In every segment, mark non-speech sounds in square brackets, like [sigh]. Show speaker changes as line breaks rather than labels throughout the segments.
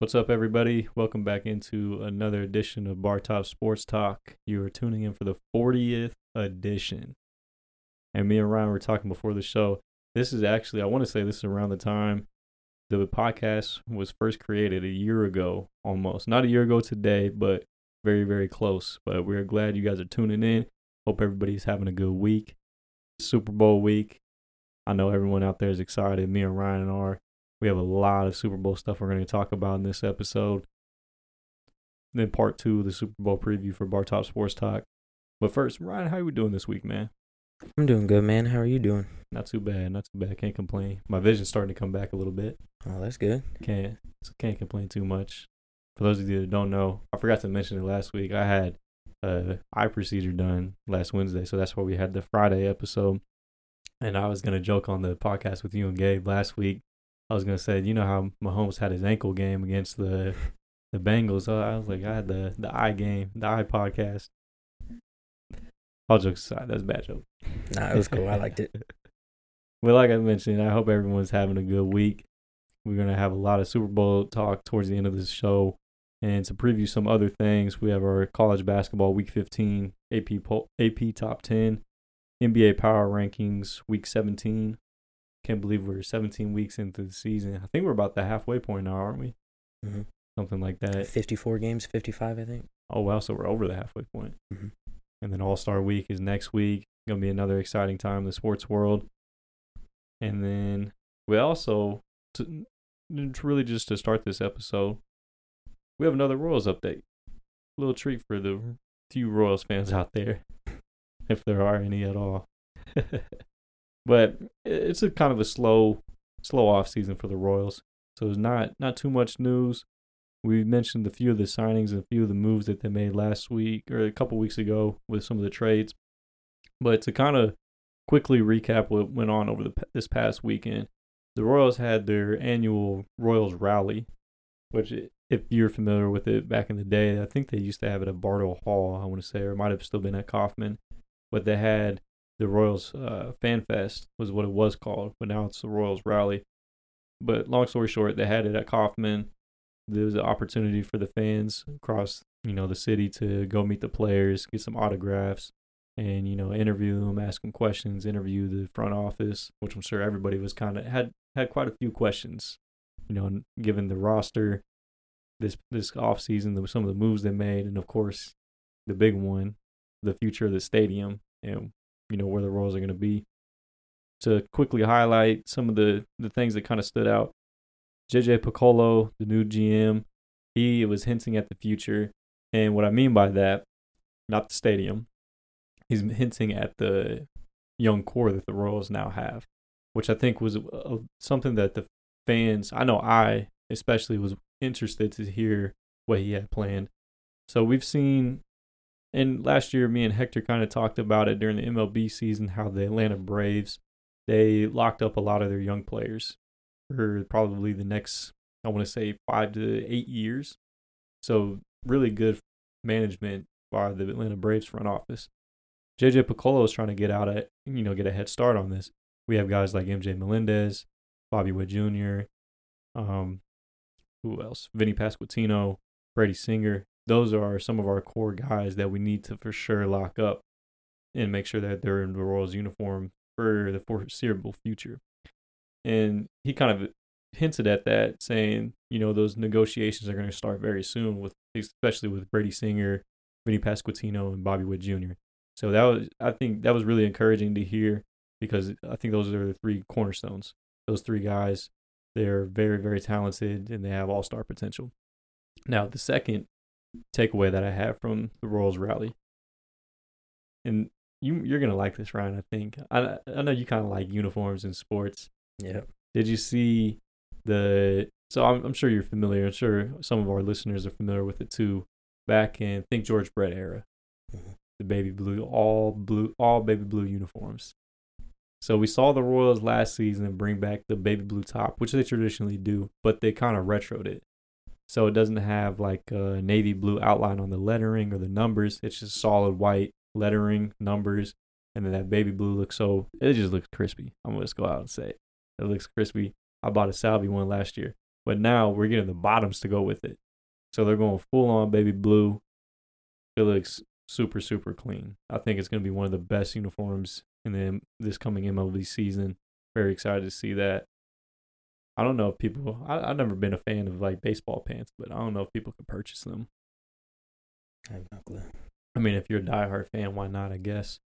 What's up, everybody? Welcome back into another edition of Bar Top Sports Talk. You are tuning in for the 40th edition. And me and Ryan were talking before the show. This is actually, I want to say this is around the time the podcast was first created a year ago almost. Not a year ago today, but very, very close. But we're glad you guys are tuning in. Hope everybody's having a good week. Super Bowl week. I know everyone out there is excited. Me and Ryan are. We have a lot of Super Bowl stuff we're going to talk about in this episode. Then part two of the Super Bowl preview for Bar Top Sports Talk. But first, Ryan, how are we doing this week, man?
I'm doing good, man. How are you doing?
Not too bad, not too bad. Can't complain. My vision's starting to come back a little bit.
Oh, that's good.
Can't can't complain too much. For those of you that don't know, I forgot to mention it last week. I had a eye procedure done last Wednesday, so that's why we had the Friday episode. And I was gonna joke on the podcast with you and Gabe last week. I was gonna say, you know how Mahomes had his ankle game against the the Bengals. So I was like, I had the the eye game, the eye podcast. All jokes aside, that's a bad joke.
Nah, it was cool. I liked it. [laughs]
Well, like I mentioned, I hope everyone's having a good week. We're gonna have a lot of Super Bowl talk towards the end of this show, and to preview some other things, we have our college basketball Week 15 AP AP Top 10, NBA Power Rankings Week 17. Can't believe we're 17 weeks into the season. I think we're about the halfway point now, aren't we?
Mhm.
Something like that.
54 games, 55, I think.
Oh wow, so we're over the halfway point.
Mhm.
And then All Star Week is next week. Gonna be another exciting time in the sports world. And then we also, to, to really just to start this episode, we have another Royals update. A little treat for the few Royals fans out there, [laughs] if there are any at all. [laughs] but it's a kind of a slow, slow off season for the Royals. So there's not not too much news. We mentioned a few of the signings and a few of the moves that they made last week or a couple weeks ago with some of the trades. But to kind of quickly recap what went on over the this past weekend, the Royals had their annual Royals rally, which if you're familiar with it back in the day, I think they used to have it at Bartle Hall, I want to say, or it might have still been at Kauffman. But they had the Royals uh, Fan Fest was what it was called, but now it's the Royals Rally. But long story short, they had it at Kauffman there was an opportunity for the fans across you know the city to go meet the players, get some autographs, and you know interview them, ask them questions, interview the front office, which I'm sure everybody was kind of had had quite a few questions, you know, given the roster this this off season, the, some of the moves they made, and of course the big one, the future of the stadium, and you know where the Royals are going to be. To quickly highlight some of the the things that kind of stood out JJ Picollo, the new GM, he was hinting at the future. And what I mean by that, not the stadium, he's hinting at the young core that the Royals now have, which I think was uh, something that the fans, I know I especially was interested to hear what he had planned. So we've seen, and last year, me and Hector kind of talked about it during the MLB season how the Atlanta Braves they locked up a lot of their young players for probably the next, I want to say, five to eight years. So, really good management by the Atlanta Braves front office. JJ Picollo is trying to get out at, you know, get a head start on this. We have guys like MJ Melendez, Bobby Witt Jr., um, who else? Vinny Pasquantino, Brady Singer. Those are some of our core guys that we need to for sure lock up and make sure that they're in the Royals uniform for the foreseeable future. And he kind of hinted at that, saying, you know, those negotiations are going to start very soon, with especially with Brady Singer, Vinny Pasquantino, and Bobby Witt Jr. So that was, I think, that was really encouraging to hear because I think those are the three cornerstones. Those three guys, they're very, very talented and they have all star potential. Now, the second takeaway that I have from the Royals rally, and you you're gonna like this, Ryan. I think I I know you kind of like uniforms and sports.
Yeah.
Did you see the? So I'm, I'm sure you're familiar. I'm sure some of our listeners are familiar with it too. Back in think George Brett era,
Mhm.
the baby blue, all blue, all baby blue uniforms. So we saw the Royals last season bring back the baby blue top, which they traditionally do, but they kind of retroed it. So it doesn't have like a navy blue outline on the lettering or the numbers. It's just solid white lettering, numbers, and then that baby blue looks so it just looks crispy. I'm gonna just go out and say it. It looks crispy. I bought a Salvy one last year, But now we're getting the bottoms to go with it. So they're going full on baby blue. It looks super super clean. I think it's to be one of the best uniforms in the this coming MLB season. Very excited to see that. I don't know if people. I, I've never been a fan of like baseball pants, but I don't know if people can purchase them.
I have no clue.
I mean, if you're a diehard fan, why not? I guess.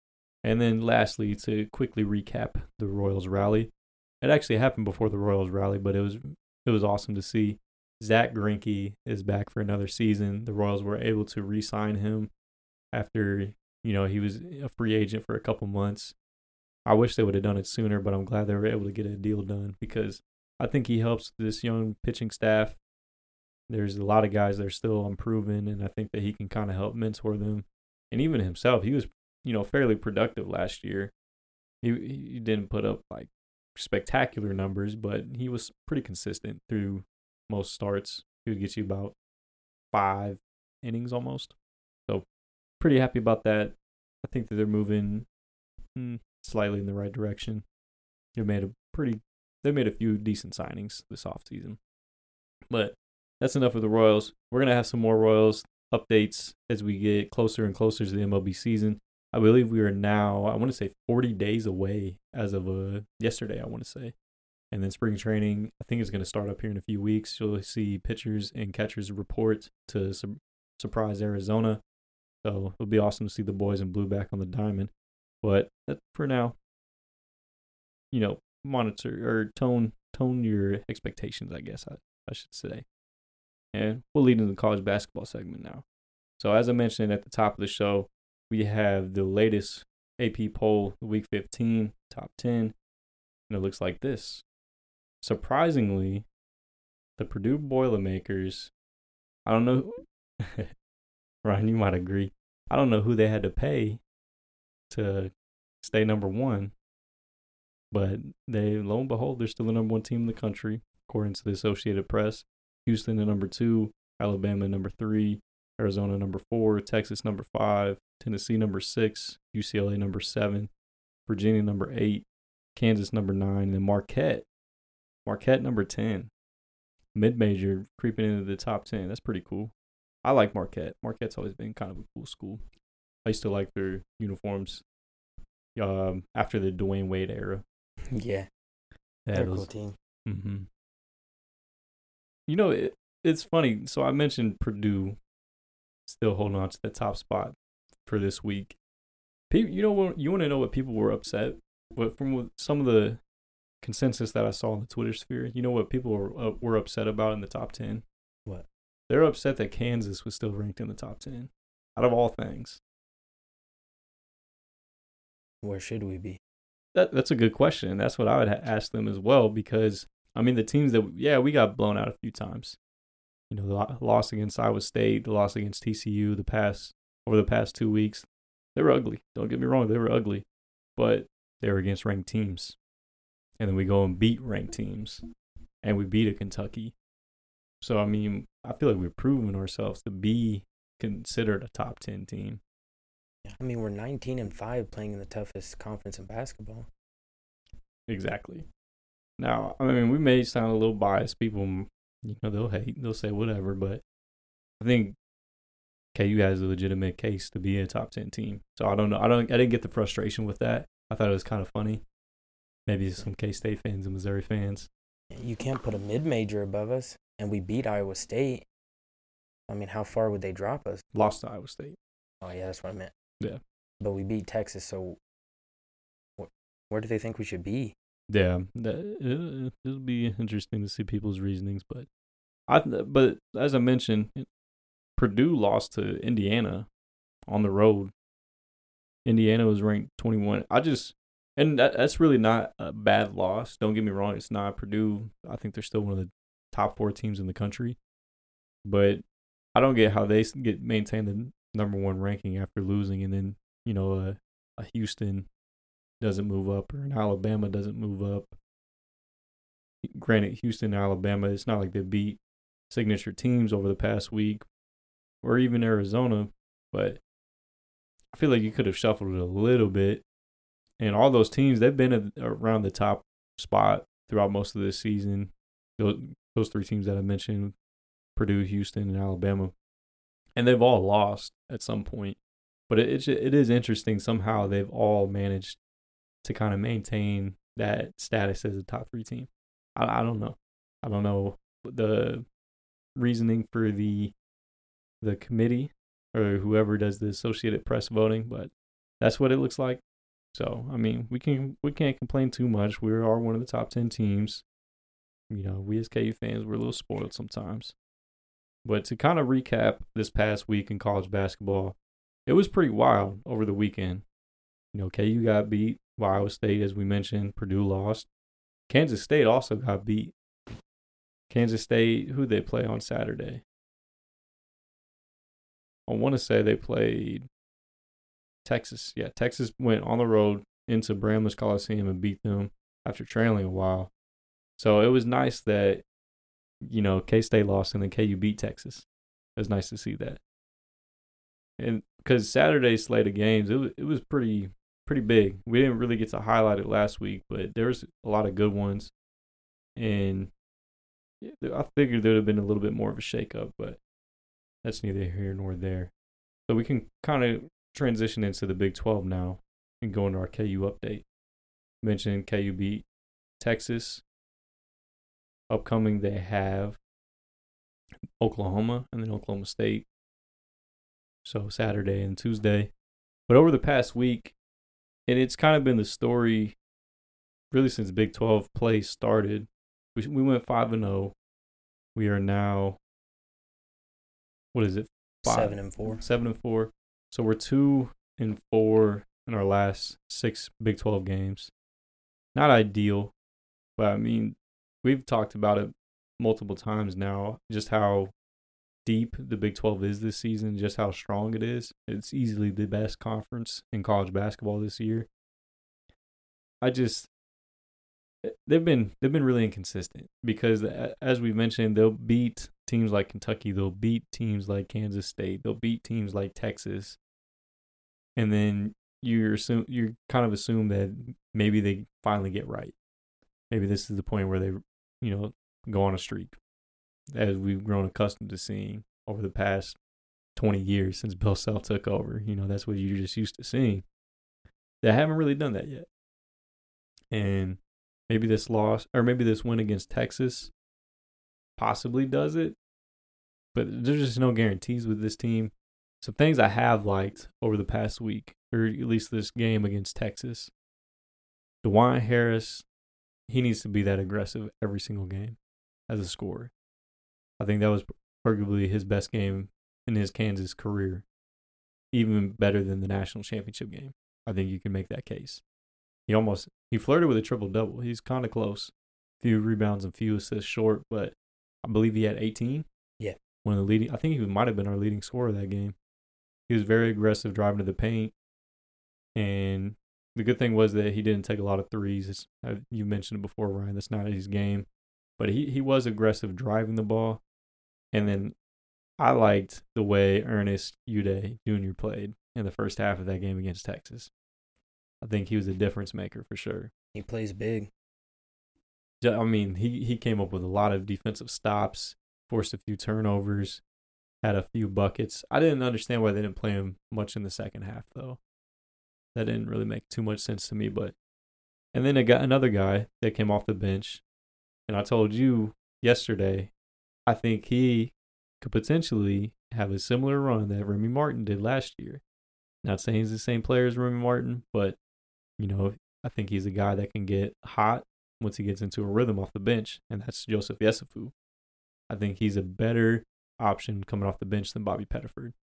And then lastly, to quickly recap the Royals rally, it actually happened before the Royals rally, but it was it was awesome to see. Zack Greinke is back for another season. The Royals were able to re-sign him after you know he was a free agent for a couple months. I wish they would have done it sooner, but I'm glad they were able to get a deal done because I think he helps this young pitching staff. There's a lot of guys that are still improving, and I think that he can kind of help mentor them. And even himself, he was you know fairly productive last year. He he didn't put up like spectacular numbers, but he was pretty consistent through most starts. He would get you about five innings almost. So pretty happy about that. I think that they're moving mm, slightly in the right direction. They've made a pretty they made a few decent signings this offseason. But that's enough of the Royals. We're gonna have some more Royals updates as we get closer and closer to the MLB season. I believe we are now, I want to say 40 days away as of uh, yesterday, I want to say. And then spring training, I think is going to start up here in a few weeks. You'll see pitchers and catchers report to su- Surprise Arizona. So it'll be awesome to see the boys in blue back on the diamond. But for now, you know, monitor or tone tone your expectations, I guess I, I should say. And we'll lead into the college basketball segment now. So as I mentioned at the top of the show, we have the latest AP poll, week 15, top 10, and it looks like this. Surprisingly, the Purdue Boilermakers, I don't know, [laughs] Ryan, you might agree. I don't know who they had to pay to stay number one, but they, lo and behold, they're still the number one team in the country, according to the Associated Press. Houston, the number two, Alabama, number three, Arizona, number four, Texas, number five, Tennessee number six, UCLA number seven, Virginia number eight, Kansas number nine, and Marquette, Marquette number ten. Mid major creeping into the top ten. That's pretty cool. I like Marquette. Marquette's always been kind of a cool school. I used to like their uniforms. Um, after the Dwyane Wade era. [laughs]
Yeah, they're a cool team.
Mm-hmm. You know, it, it's funny. So I mentioned Purdue still holding on to the top spot for this week. People, you know what? You want to know what people were upset? What from some of the consensus that I saw in the Twitter sphere, you know what people were uh, were upset about in the top ten?
What?
They're upset that Kansas was still ranked in the top ten, out of all things.
Where should we be?
That that's a good question. That's what I would ha- ask them as well because I mean the teams that yeah we got blown out a few times. You know the loss against Iowa State, the loss against TCU, the past over the past two weeks. They were ugly. Don't get me wrong, they were ugly, but they were against ranked teams. And then we go and beat ranked teams, and we beat a Kentucky. So I mean, I feel like we've proven ourselves to be considered a top ten team.
I mean, we're 19 and five playing in the toughest conference in basketball.
Exactly. Now, I mean, we may sound a little biased. People, you know, they'll hate, they'll say whatever, but I think KU has a legitimate case to be a top ten team. So I don't know. I don't. I didn't get the frustration with that. I thought it was kind of funny. Maybe some K State fans and Missouri fans.
You can't put a mid major above us, and we beat Iowa State. I mean, how far would they drop us?
Lost to Iowa State.
Oh yeah, that's what I meant.
Yeah.
But we beat Texas, so wh- where do they think we should be?
Yeah, that, it, it'll be interesting to see people's reasonings, but I. But as I mentioned, Purdue lost to Indiana on the road. Indiana was ranked 21. I just and that, that's really not a bad loss. Don't get me wrong, it's not Purdue. I think they're still one of the top 4 teams in the country. But I don't get how they get maintain the number 1 ranking after losing and then, you know, a, a Houston doesn't move up or an Alabama doesn't move up. Granted, Houston, Alabama, it's not like they beat signature teams over the past week, or even Arizona, but I feel like you could have shuffled it a little bit. And all those teams, they've been around the top spot throughout most of this season. Those, those three teams that I mentioned, Purdue, Houston, and Alabama, and they've all lost at some point. But it it, is interesting somehow they've all managed to kind of maintain that status as a top three team. I, I don't know. I don't know the reasoning for the the committee or whoever does the Associated Press voting, but that's what it looks like. So I mean, we can we can't complain too much. We are one of the top ten teams. You know, we as KU fans we're a little spoiled sometimes. But to kind of recap this past week in college basketball, it was pretty wild over the weekend. You know, KU got beat Iowa State, as we mentioned. Purdue lost. Kansas State also got beat. Kansas State, who they play on Saturday? I want to say they played Texas. Yeah, Texas went on the road into Bramlage Coliseum and beat them after trailing a while. So it was nice that, you know, K State lost and then KU beat Texas. It was nice to see that. And because Saturday's slate of games, it was, it was pretty pretty big. We didn't really get to highlight it last week, but there was a lot of good ones. And I figured there would have been a little bit more of a shakeup, but that's neither here nor there. So we can kind of transition into the Big 12 now and go into our KU update. Mentioned KU beat Texas. Upcoming, they have Oklahoma and then Oklahoma State. So Saturday and Tuesday. But over the past week, and it's kind of been the story really since Big 12 play started. We, we went 5 and 0. We are now what is it?
Five, 7 and 4.
7 and 4. So we're 2 and 4 in our last 6 Big 12 games. Not ideal, but I mean, we've talked about it multiple times now just how deep the Big 12 is this season, just how strong it is. It's easily the best conference in college basketball this year. I just eh, they've been they've been really inconsistent because as we mentioned, they'll beat teams like Kentucky, they'll beat teams like Kansas State, they'll beat teams like Texas. And then you assume you kind of assume that maybe they finally get right. Maybe this is the point where they, you know, go on a streak as we've grown accustomed to seeing over the past 20 years since Bill Self took over. You know, that's what you're just used to seeing. They haven't really done that yet. And maybe this loss, or maybe this win against Texas possibly does it. But there's just no guarantees with this team. Some things I have liked over the past week, or at least this game against Texas. Dajuan Harris, he needs to be that aggressive every single game as a scorer. I think that was arguably his best game in his Kansas career, even better than the national championship game. I think you can make that case. He almost he flirted with a triple double. He's kind of close. Few rebounds and few assists short, but I believe he had 18.
Yeah,
one of the leading. I think he might have been our leading scorer that game. He was very aggressive driving to the paint, and the good thing was that he didn't take a lot of threes. Uh, you mentioned it before, Ryan. That's not his game, but he he was aggressive driving the ball and then I liked the way Ernest Udeh Jr. played in the first half of that game against Texas. I think he was a difference maker for sure.
He plays big.
I mean, he, he came up with a lot of defensive stops, forced a few turnovers, had a few buckets. I didn't understand why they didn't play him much in the second half, though. That didn't really make too much sense to me. But and then I got another guy that came off the bench, and I told you yesterday I think he could potentially have a similar run that Remy Martin did last year. Not saying he's the same player as Remy Martin, but you know, I think he's a guy that can get hot once he gets into a rhythm off the bench, and that's Joseph Yesufu. I think he's a better option coming off the bench than Bobby Pettiford.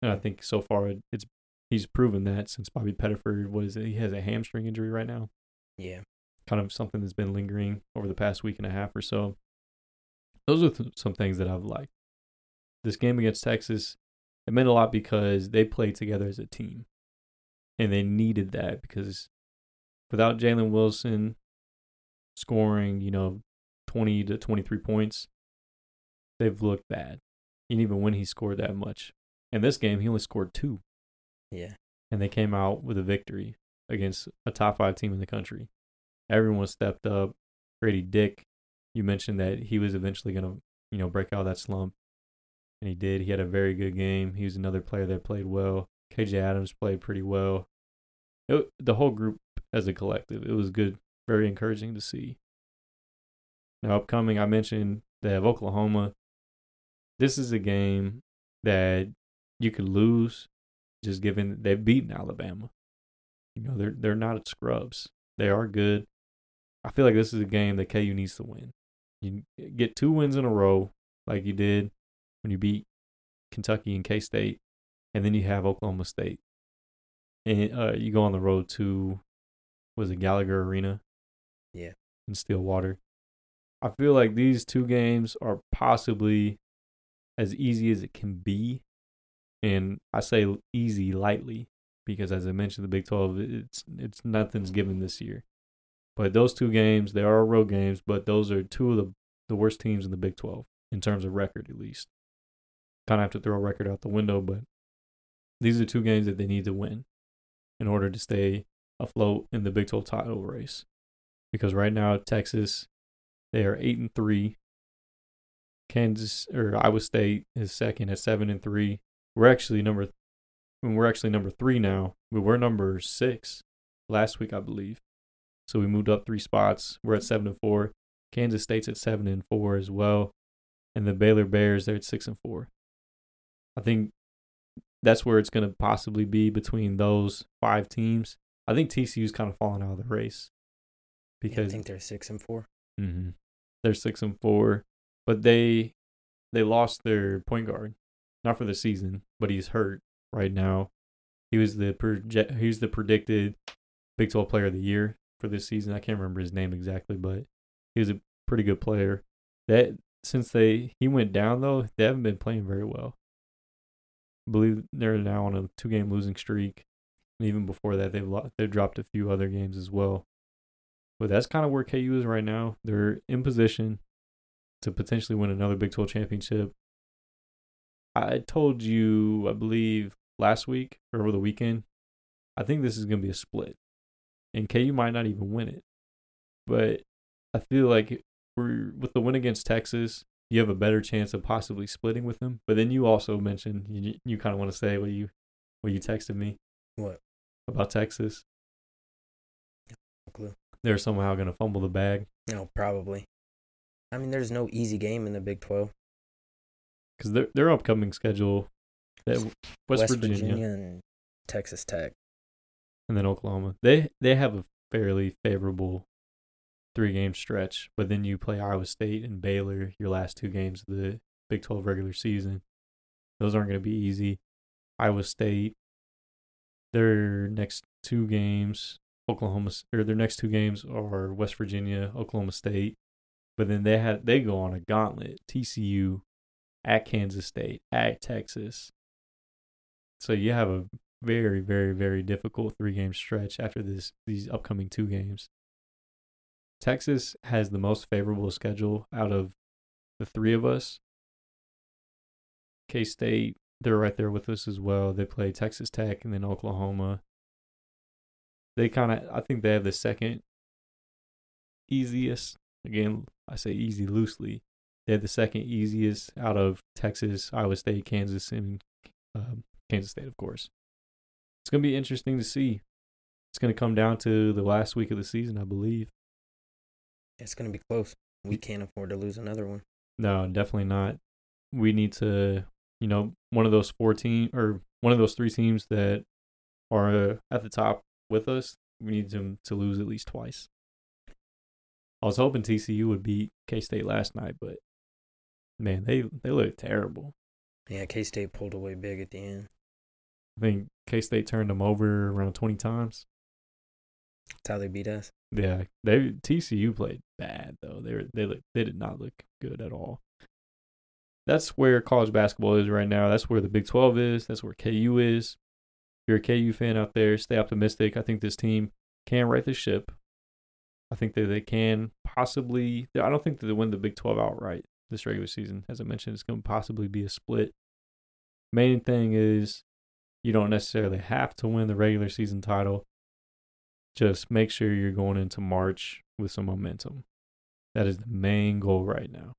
And I think so far it's he's proven that since Bobby Pettiford was he has a hamstring injury right now.
Yeah.
Kind of something that's been lingering over the past week and a half or so those are th- some things that I've liked. This game against Texas, it meant a lot because they played together as a team, and they needed that because without Jalen Wilson scoring, you know, twenty to twenty three points, they've looked bad. And even when he scored that much, in this game he only scored two.
Yeah,
and they came out with a victory against a top five team in the country. Everyone stepped up. Grady Dick you mentioned that he was eventually going to, you know, break out of that slump. And he did. He had a very good game. He was another player that played well. KJ Adams played pretty well. It, the whole group as a collective, it was good, very encouraging to see. Now, upcoming, I mentioned they have Oklahoma. This is a game that you could lose just given they've beaten Alabama. You know, they're they're not scrubs. They are good. I feel like this is a game that KU needs to win. You get two wins in a row, like you did when you beat Kentucky and K State, and then you have Oklahoma State, and uh, you go on the road to was it Gallagher Arena?
Yeah.
In Stillwater. I feel like these two games are possibly as easy as it can be, and I say easy lightly because, as I mentioned, the Big Twelve it's it's nothing's given this year. But those two games, they are road games, but those are two of the, the worst teams in the Big 12 in terms of record, at least. Kind of have to throw a record out the window, but these are two games that they need to win in order to stay afloat in the Big 12 title race. Because right now, Texas, they are 8 and 3. Kansas or Iowa State is second at 7 and 3. We're actually number we're actually number 3 now. We were number 6 last week, I believe. So we moved up three spots. We're at seven and four. Kansas State's at seven and four as well, and the Baylor Bears they're at six and four. I think that's where it's going to possibly be between those five teams. I think TCU's kind of fallen out of the race
because yeah, I think they're six and 4
Mm-hmm. They're six and four, but they they lost their point guard, not for the season, but he's hurt right now. He was the project. He's the predicted Big 12 Player of the Year for this season. I can't remember his name exactly, but he was a pretty good player. That since they he went down though, they haven't been playing very well. I believe they're now on a two game losing streak. And even before that, they've they've dropped a few other games as well. But that's kind of where KU is right now. They're in position to potentially win another Big 12 championship. I told you, I believe, last week or over the weekend, I think this is going to be a split and KU might not even win it. But I feel like we're, with the win against Texas, you have a better chance of possibly splitting with them. But then you also mentioned you, you kind of want to say what you what you texted me.
What
about Texas?
No clue.
They're somehow going to fumble the bag.
No, probably. I mean, there's no easy game in the Big Twelve.
Because their their upcoming schedule, West,
West Virginia. Virginia and Texas Tech
and then Oklahoma. They they have a fairly favorable three game stretch, but then you play Iowa State and Baylor your last two games of the Big 12 regular season. Those aren't going to be easy. Iowa State, their next two games, Oklahoma or their next two games are West Virginia, Oklahoma State, but then they had they go on a gauntlet. TCU, at Kansas State, at Texas. So you have a very, very, very difficult three game stretch after this these upcoming two games. Texas has the most favorable schedule out of the three of us. K State, they're right there with us as well. They play Texas Tech and then Oklahoma. They kind of, I think they have the second easiest. Again, I say easy loosely. They have the second easiest out of Texas, Iowa State, Kansas, and um, Kansas State, of course it's going to be interesting to see. It's going to come down to the last week of the season, I believe.
It's going to be close. We can't afford to lose another one.
No, definitely not. We need to, you know, one of those four team or one of those three teams that are uh, at the top with us. We need them to lose at least twice. I was hoping TCU would beat K State last night, but man, they they look terrible.
Yeah, K State pulled away big at the end.
I think K State turned them over around twenty times.
That's how they beat us.
Yeah, they TCU played bad though. They were, they look, they did not look good at all. That's where college basketball is right now. That's where the Big Twelve is. That's where KU is. If you're a KU fan out there, stay optimistic. I think this team can right the ship. I think that they can possibly. I don't think that they win the Big Twelve outright this regular season. As I mentioned, it's going to possibly be a split. Main thing is you don't necessarily have to win the regular season title. Just make sure you're going into March with some momentum. That is the main goal right now.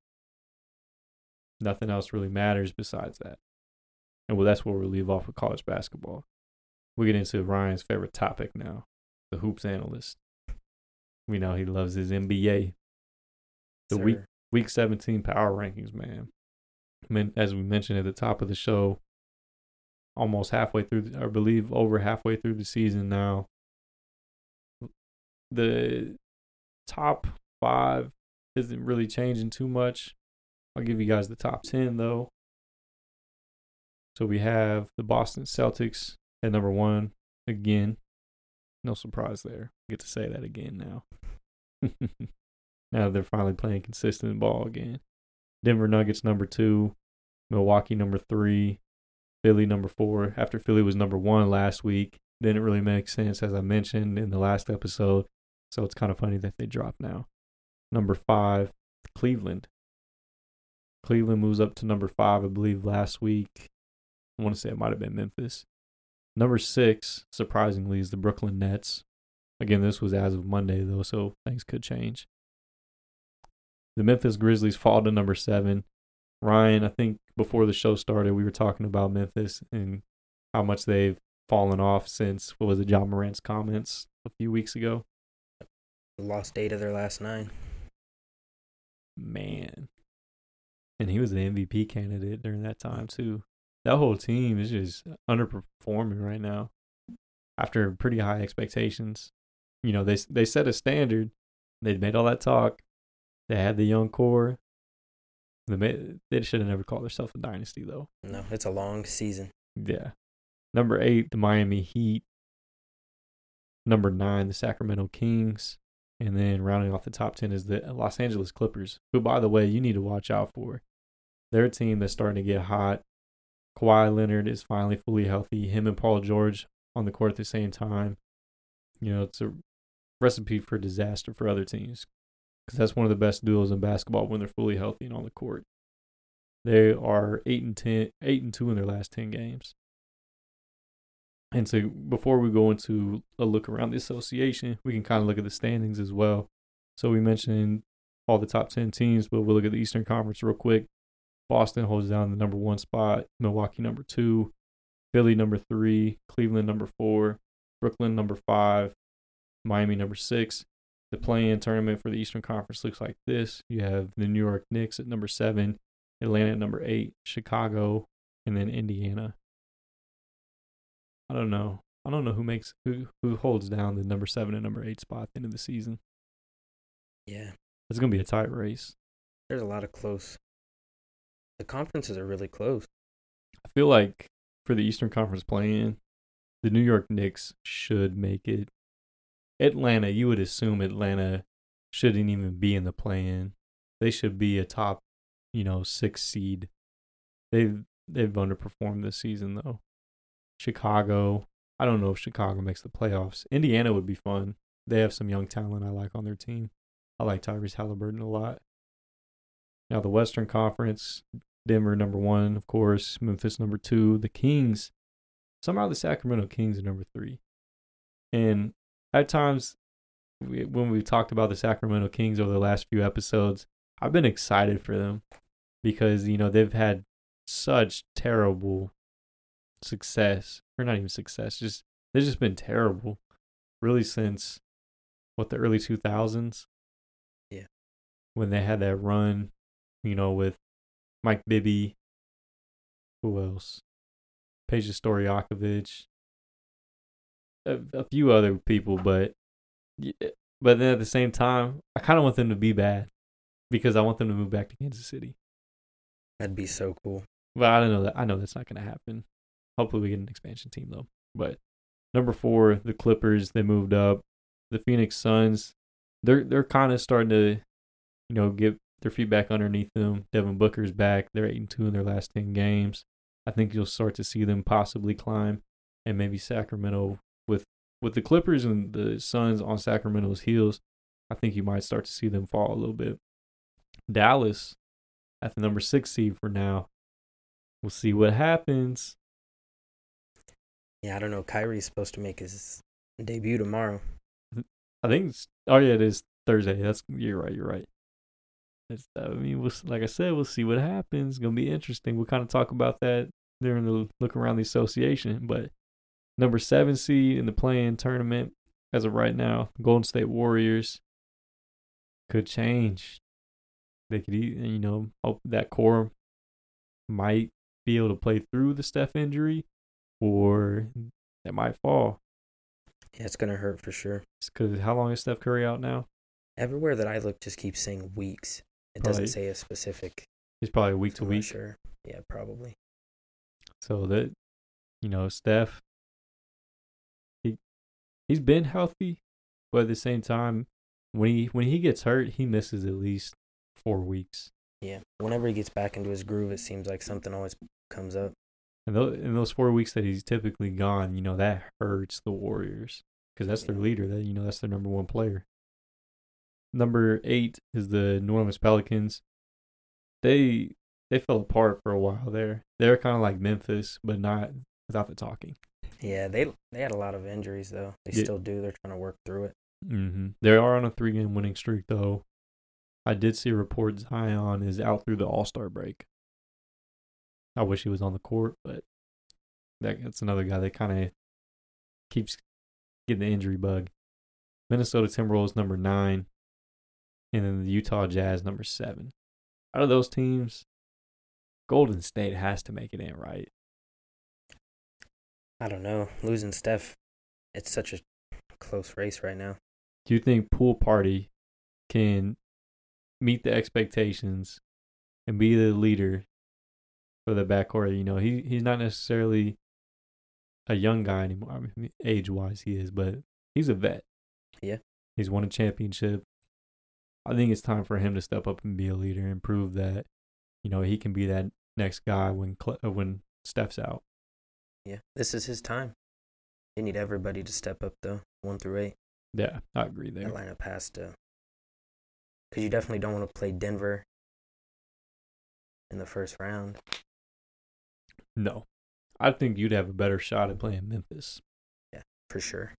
Nothing else really matters besides that. And well, that's where we'll leave off with college basketball. We get into Ryan's favorite topic now the hoops analyst. We know he loves his NBA. The
Sir.
week week 17 power rankings, man. I mean, as we mentioned at the top of the show, almost halfway through, I believe over halfway through the season now. The top five isn't really changing too much. I'll give you guys the top 10 though. So we have the Boston Celtics at number one again. No surprise there. I Get to say that again now. [laughs] now they're finally playing consistent ball again. Denver Nuggets number two, Milwaukee number three, Philly number four. After Philly was number one last week, didn't really make sense as I mentioned in the last episode. So it's kind of funny that they dropped now. Number five, Cleveland. Cleveland moves up to number five, I believe, last week. I want to say it might have been Memphis. Number six, surprisingly, is the Brooklyn Nets. Again, this was as of Monday, though, so things could change. The Memphis Grizzlies fall to number seven. Ryan, I think before the show started, we were talking about Memphis and how much they've fallen off since, what was it, Ja Morant's comments a few weeks ago.
Lost eight of their last nine.
Man. And he was the MVP candidate during that time, too. That whole team is just underperforming right now after pretty high expectations. You know, they they set a standard. They made all that talk. They had the young core. They, they should have never called themselves a dynasty, though.
No, it's a long season.
Yeah. Number eight, the Miami Heat. Number nine, the Sacramento Kings. And then rounding off the top 10 is the Los Angeles Clippers, who, by the way, you need to watch out for. They're a team that's starting to get hot. Kawhi Leonard is finally fully healthy. Him and Paul George on the court at the same time. You know, it's a recipe for disaster for other teams because that's one of the best duos in basketball when they're fully healthy and on the court. They are eight and 10, 8 and two in their last ten games. And so before we go into a look around the association, we can kind of look at the standings as well. So we mentioned all the top 10 teams, but we'll look at the Eastern Conference real quick. Boston holds down the number one spot, Milwaukee number two, Philly number three, Cleveland number four, Brooklyn number five, Miami number six. The play-in tournament for the Eastern Conference looks like this. You have the New York Knicks at number seven, Atlanta at number eight, Chicago, and then Indiana. I don't know. I don't know who makes who who holds down the number seven and number eight spot at the end of the season.
Yeah,
It's gonna be a tight race.
there's a lot of close. The conferences are really close.
I feel like for the Eastern Conference play-in, the New York Knicks should make it. Atlanta, you would assume Atlanta shouldn't even be in the play-in. They should be a top, you know, six seed. They've they've underperformed this season though. Chicago, I don't know if Chicago makes the playoffs. Indiana would be fun. They have some young talent I like on their team. I like Tyrese Halliburton a lot. Now the Western Conference, Denver number one, of course. Memphis number two. The Kings. Somehow the Sacramento Kings are number three. And at times, we, when we've talked about the Sacramento Kings over the last few episodes, I've been excited for them because you know they've had such terrible success, or not even success, just they've just been terrible, really since what the early two thousands.
Yeah.
when they had that run, you know, with Mike Bibby. Who else? Peja Stojakovic. A, a few other people, but eh, but then at the same time, I kind of want them to be bad because I want them to move back to Kansas City.
That'd be so cool.
But I don't know that. I know that's not going to happen. Hopefully, we get an expansion team though. But number four, the Clippers, they moved up. The Phoenix Suns, they're they're kind of starting to, you know, get their feet back underneath them. Devin Booker's back. They're eight and two in their last ten games. I think you'll start to see them possibly climb, and maybe Sacramento with the Clippers and the Suns on Sacramento's heels. I think you might start to see them fall a little bit. Dallas at the number six seed for now. We'll see what happens.
Yeah, I don't know. Kyrie's supposed to make his debut tomorrow.
I think it's, oh yeah, it is Thursday. That's you're right. You're right. it's, uh, I mean, we'll, like I said, we'll see what happens. It's gonna be interesting. We'll kind of talk about that during the look around the association. But number seven seed in the playing tournament as of right now, Golden State Warriors could change. They could, you know, hope that core might be able to play through the Steph injury, or they might fall.
Yeah, it's gonna hurt for sure.
Because how long is Steph Curry out now?
Everywhere that I look, just keeps saying weeks. It
Probably-
doesn't say a specific.
He's probably week to week.
Sure. Yeah, probably.
So that you know, Steph he's been healthy, but at the same time, when he when he gets hurt, he misses at least four weeks.
Yeah. Whenever he gets back into his groove, it seems like something always comes up.
And those, in those four weeks that he's typically gone, you know, that hurts the Warriors because that's their leader. That you know, that's their number one player. Number eight is the New Orleans Pelicans. They they fell apart for a while there. They're kind of like Memphis, but not without the talking.
Yeah, they they had a lot of injuries though. They
Yeah.
still do. They're trying to work through it.
hmm They are on a three game winning streak, though. I did see reports Zion is out through the All Star break. I wish he was on the court, but that, that's another guy that kind of keeps getting the injury bug. Minnesota Timberwolves number nine, and then the Utah Jazz number seven. Out of those teams, Golden State has to make it in, right?
I don't know. Losing Steph, it's such a close race right now.
Do you think Poole Party can meet the expectations and be the leader for the backcourt? You know, he he's not necessarily a young guy anymore. I mean, age wise, he is, but he's a vet.
Yeah.
he's won a championship. I think it's time for him to step up and be a leader and prove that you know he can be that next guy when when Steph's out.
Yeah, this is his time. They need everybody to step up though, one through eight.
Yeah, I agree there.
Lineup has to, because you definitely don't want to play Denver in the first round.
No, I think you'd have a better shot at playing Memphis.
Yeah, for sure.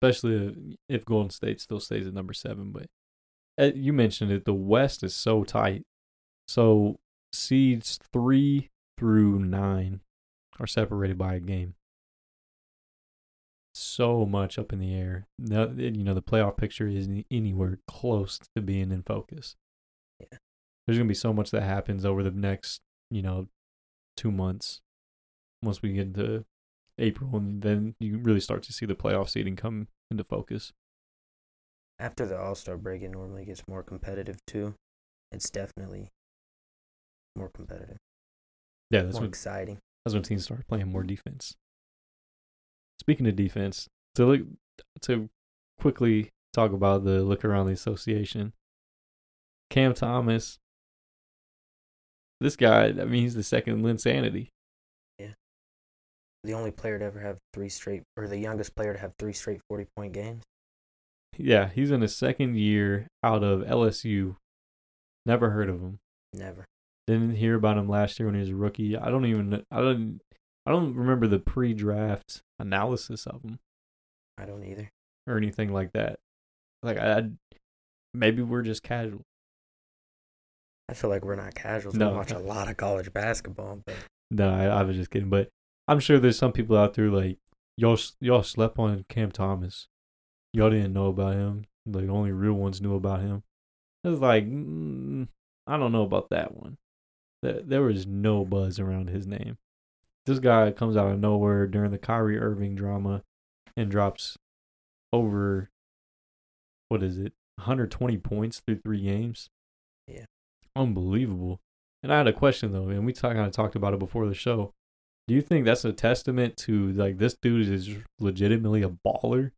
especially if Golden State still stays at number seven. But uh, you mentioned it, the West is so tight. So seeds three through nine are separated by a game. So much up in the air. No, you know the playoff picture isn't anywhere close to being in focus.
Yeah.
There's gonna be so much that happens over the next, you know, two months. Once we get into April, and then you really start to see the playoff seeding come into focus.
After the All Star break, it normally gets more competitive too. It's definitely more competitive,
Yeah, that's
more
when
exciting.
That's when teams start playing more defense. Speaking of defense, to look to quickly talk about the look around the association. Cam Thomas, this guy, I mean, he's the second Linsanity. Yeah.
The only player to ever have three straight, or the youngest player to have three straight forty point games.
Yeah, he's in his second year out of LSU. Never heard of him.
Never.
Didn't hear about him last year when he was a rookie. I don't even I don't I don't remember the pre-draft analysis of him
I don't either.
or anything like that. Like I maybe we're just casual.
I feel like we're not casuals.
No.
We watch a lot of college basketball, but [laughs]
No, I, I was just kidding, but I'm sure there's some people out there like y'all y'all slept on Cam Thomas. Y'all didn't know about him. Like only real ones knew about him. It's like mm, I don't know about that one. There, was no buzz around his name. This guy comes out of nowhere during the Kyrie Irving drama and drops over what is it? 120 points through three games.
Yeah.
Unbelievable. And I had a question though, and we kind of talked about it before the show. Do you think that's a testament to like this dude is legitimately a baller,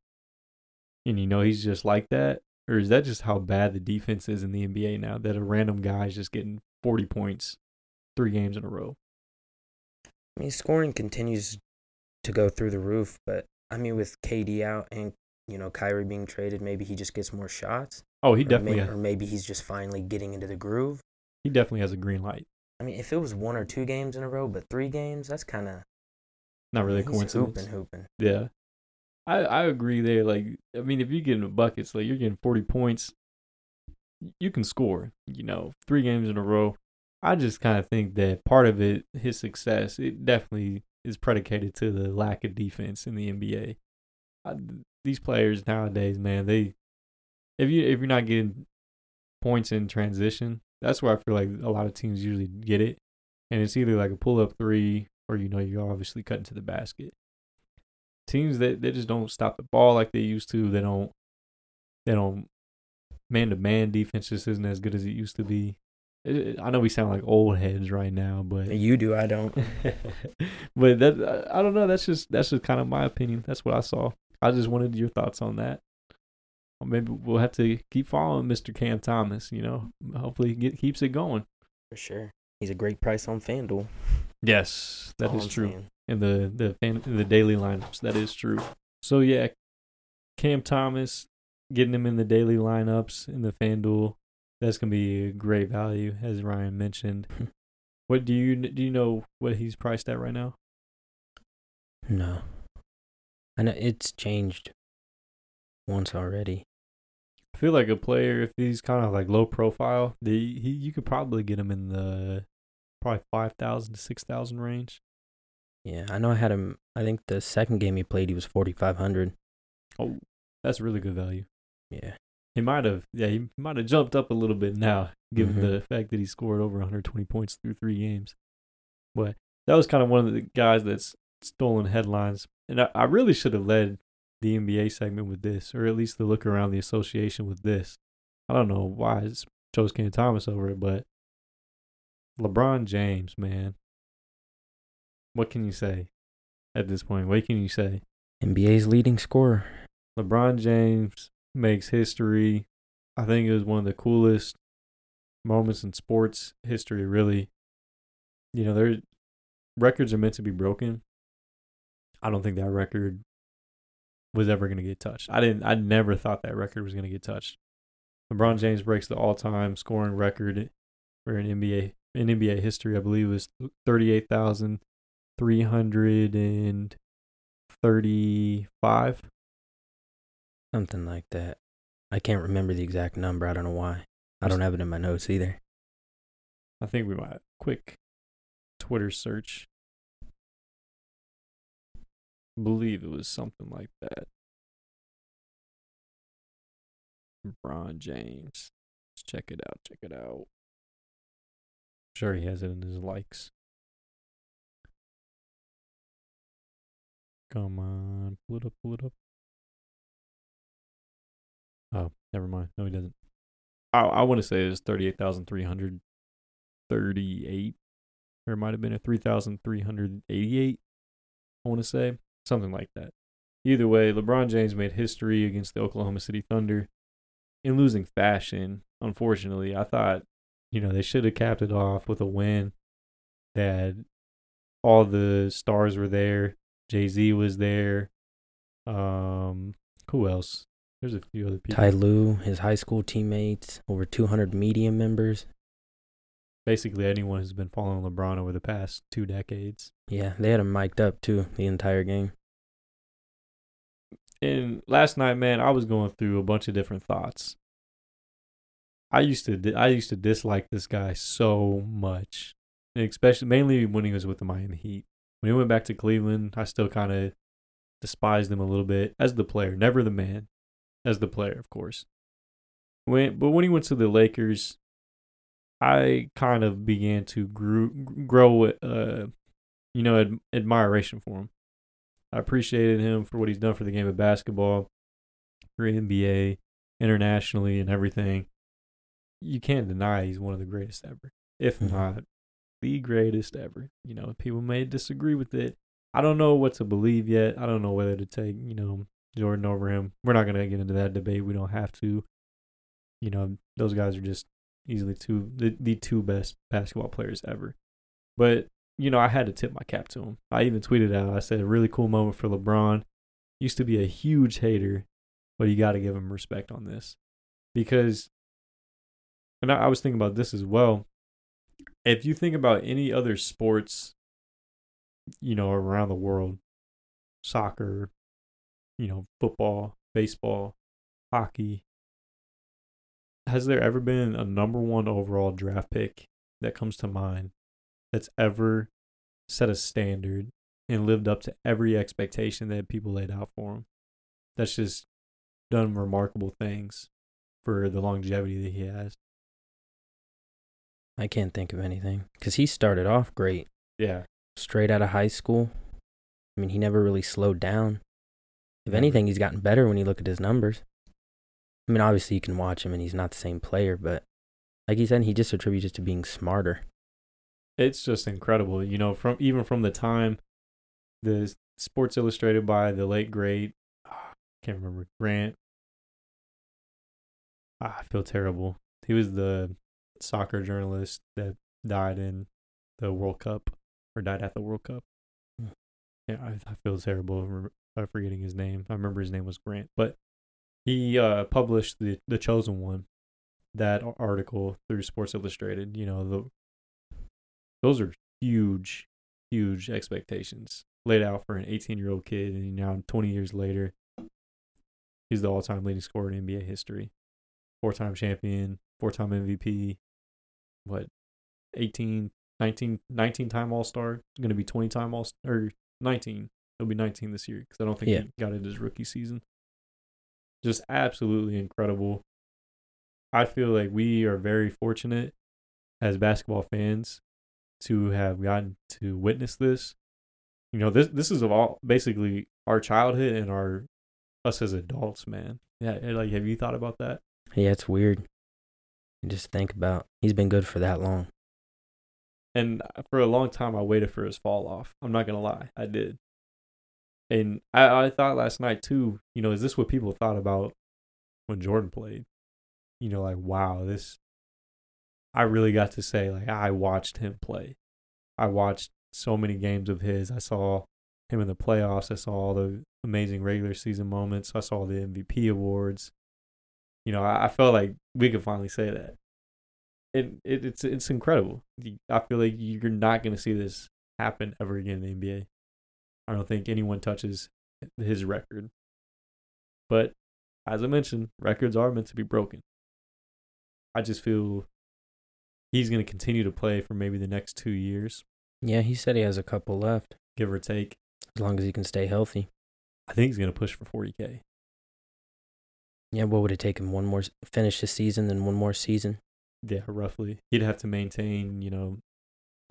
and you know he's just like that, or is that just how bad the defense is in the NBA now that a random guy is just getting forty points, three games in a row?
I mean, scoring continues to go through the roof. But I mean, with KD out and you know Kyrie being traded, maybe he just gets more shots.
Oh, he
or
definitely,
or maybe he's just finally getting into the groove.
he definitely has a green light.
I mean, if it was one or two games in a row, but three games, that's kind of
Not really a coincidence.
hooping, hooping.
Yeah. I, I agree there. Like, I mean, if you're getting buckets, like you're getting 40 points, you can score. You know, three games in a row. I just kind of think that part of it, his success, it definitely is predicated to the lack of defense in the NBA. I, these players nowadays, man, they if you if you're not getting points in transition, that's where I feel like a lot of teams usually get it, and it's either like a pull up three or you know you're obviously cutting to the basket. Teams that they just don't stop the ball like they used to. They don't they don't man to man defense just isn't as good as it used to be. I know we sound like old heads right now, but
you do. I don't. [laughs]
but that I don't know. That's just that's just kind of my opinion. That's what I saw. I just wanted your thoughts on that. Or maybe we'll have to keep following Mr. Cam Thomas. You know, hopefully he get, keeps it going.
For sure, he's a great price on FanDuel.
Yes, that is true. Saying. In the the fan, in the daily lineups, that is true. So yeah, Cam Thomas, getting him in the daily lineups in the FanDuel that's gonna be a great value, as Ryan mentioned. Hmm. what do you do? You know what he's priced at right now?
No, I know it's changed once already.
I feel like a player if he's kind of like low profile, the he you could probably get him in the probably five thousand to six thousand range.
Yeah, I know. I had him. I think the second game he played, he was forty five hundred.
Oh, that's really good value.
Yeah,
he might have, yeah, he might have jumped up a little bit now, given mm-hmm. the fact that he scored over 120 points through three games. But that was kind of one of the guys that's stolen headlines, and I, I really should have led the NBA segment with this, or at least the look around the association with this. I don't know why I chose Cam Thomas over it, but LeBron James, man, what can you say at this point? What can you say?
NBA's leading scorer.
LeBron James makes history. I think it was one of the coolest moments in sports history, really. You know, there records are meant to be broken. I don't think that record was ever going to get touched. I didn't I never thought that record was going to get touched. LeBron James breaks the all-time scoring record for an NBA in NBA history. I believe was 38,335
Something like that. I can't remember the exact number. I don't know why. I don't have it in my notes either.
I think we might quick Twitter search. believe it was something like that. LeBron James. Let's check it out. Check it out. sure he has it in his likes. Come on, pull it up, pull it up. Oh, never mind. No, he doesn't. I I want to say it was thirty eight thousand three hundred thirty eight, or it might have been a three thousand three hundred eighty eight. I want to say something like that. Either way, LeBron James made history against the Oklahoma City Thunder in losing fashion. Unfortunately, I thought you know they should have capped it off with a win. That all the stars were there. Jay Z was there. Um, who else? There's a few other people.
Ty Lue, his high school teammates, over 200 media members.
Basically, anyone who's been following LeBron over the past two decades.
Yeah, they had him mic'd up too the entire game.
And last night, man, I was going through a bunch of different thoughts. I used to I used to dislike this guy so much, and especially mainly when he was with the Miami Heat. When he went back to Cleveland, I still kind of despised him a little bit as the player, never the man as the player, of course. When but when he went to the Lakers, I kind of began to grow, grow uh, you know, ad, admiration for him. I appreciated him for what he's done for the game of basketball, for NBA, internationally, and everything. You can't deny he's one of the greatest ever, if mm-hmm. not the greatest ever. You know, people may disagree with it. I don't know what to believe yet. I don't know whether to take, you know, Jordan over him. We're not gonna get into that debate. We don't have to. You know, those guys are just easily two the, the two best basketball players ever. But you know, I had to tip my cap to him. I even tweeted out. I said, "A really cool moment for LeBron." Used to be a huge hater, but you got to give him respect on this because. And I, I was thinking about this as well. If you think about any other sports, you know, around the world, soccer, you know, football, baseball, hockey, has there ever been a number one overall draft pick that comes to mind that's ever set a standard and lived up to every expectation that people laid out for him? That's just done remarkable things for the longevity that he has.
I can't think of anything because he started off great,
Yeah.
straight out of high school. I mean, he never really slowed down. If anything, he's gotten better when you look at his numbers. I mean, obviously, you can watch him and he's not the same player, but like he said, he just attributes it to being smarter.
it's just incredible. You know, from even from the time the Sports Illustrated by the late great, ah, can't remember Grant. Ah, I feel terrible. He was the soccer journalist that died in the World Cup or died at the World Cup.
Hmm.
Yeah, I, I feel terrible for uh, forgetting his name. I remember his name was Grant, but he uh, published the the chosen one that article through Sports Illustrated. You know the those are huge, huge expectations laid out for an 18 year old kid, and now 20 years later, he's the all time leading scorer in NBA history, four time champion, four time MVP, what, 18, 19, 19 time All Star, going to be 20 time All or 19. He'll be 19 this year because I don't think
Yeah.
he got it his rookie season. Just absolutely incredible. I feel like we are very fortunate as basketball fans to have gotten to witness this. You know, this this is of all basically our childhood and our us as adults, man. Yeah, like have you thought about that?
Yeah, it's weird. Just think about he's been good for that long.
And uh, for a long time, I waited for his fall off. I'm not gonna lie, I did. And I, I thought last night too. You know, is this what people thought about when Jordan played? You know, like wow, this. I really got to say like I watched him play. I watched so many games of his. I saw him in the playoffs. I saw all the amazing regular season moments. I saw the MVP awards. You know, I, I felt like we could finally say that it, it it's it's incredible. I feel like you're not going to see this happen ever again in the NBA. I don't think anyone touches his record. But as I mentioned, records are meant to be broken. I just feel he's going to continue to play for maybe the next 2 years,
Yeah, he said he has a couple left
give or take.
as long as he can stay healthy.
I think he's going to push for 40k.
Yeah, what would it take him? One more finish the season, then one more season.
Yeah, roughly. He'd have to maintain, you know,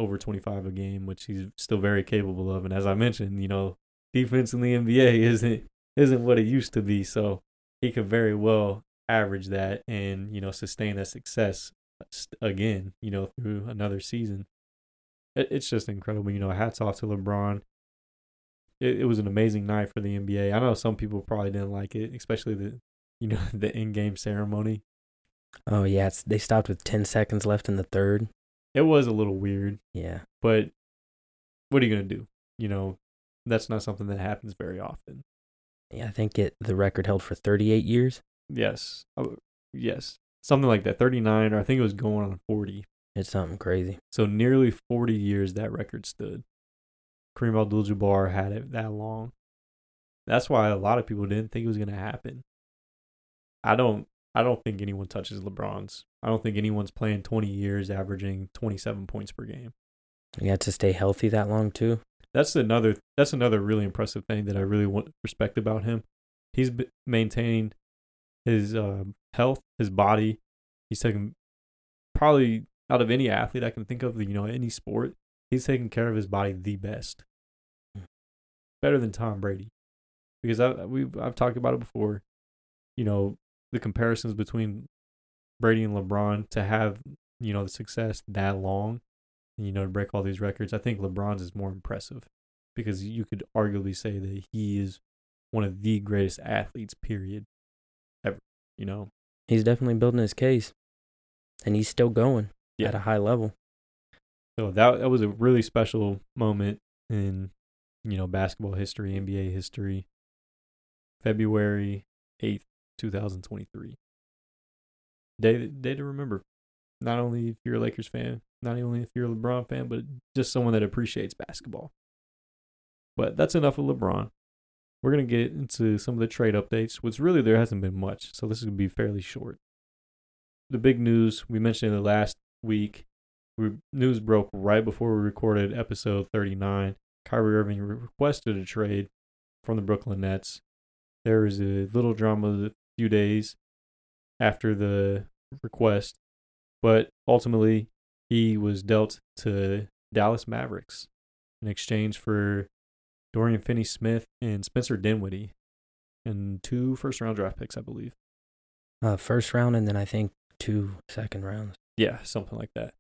over 25 a game, which he's still very capable of. And as I mentioned, you know, defense in the NBA [laughs] isn't isn't what it used to be. So he could very well average that and you know sustain that success again, you know, through another season. It's just incredible. You know, hats off to LeBron. It, it was an amazing night for the NBA. I know some people probably didn't like it, especially the you know [laughs] the in-game ceremony.
Oh yeah, they stopped with ten seconds left in the third.
It was a little weird.
Yeah,
But what are you gonna do? You know, that's not something that happens very often.
yeah. I think it the record held for thirty eight years.
Yes, Oh, yes, something like that. Thirty nine, or I think it was going on forty.
It's something crazy.
So nearly forty years that record stood. Kareem Abdul-Jabbar had it that long. That's why a lot of people didn't think it was gonna happen. I don't. I don't think anyone touches LeBron's. I don't think anyone's playing twenty years, averaging twenty seven points per game.
You had to stay healthy that long too.
that's another that's another really impressive thing that I really want respect about him. He's b- maintained his uh, health, his body. He's taken probably out of any athlete I can think of, you know, any sport. He's taken care of his body the best, better than Tom Brady, because I we I've talked about it before. You know, the comparisons between Brady and LeBron to have you know the success that long you know, to break all these records. I think LeBron's is more impressive because you could arguably say that he is one of the greatest athletes, period, ever. You know,
He's definitely building his case, and he's still going
Yeah.
at a high level.
so that that was a really special moment in you know basketball history, NBA history. February eighth, two thousand twenty-three. Day day to remember. Not only if you're a Lakers fan, not only if you're a LeBron fan, but just someone that appreciates basketball. But that's enough of LeBron. We're gonna get into some of the trade updates, which really there hasn't been much, so this is gonna be fairly short. the big news we mentioned in the last week. We, news broke right before we recorded episode 39. Kyrie Irving requested a trade from the Brooklyn Nets. There was a little drama a few days after the request, but ultimately he was dealt to Dallas Mavericks in exchange for Dorian Finney Smith and Spencer Dinwiddie and two first round draft picks, I believe.
Uh, first round, and then I think two second rounds.
Yeah, something like that.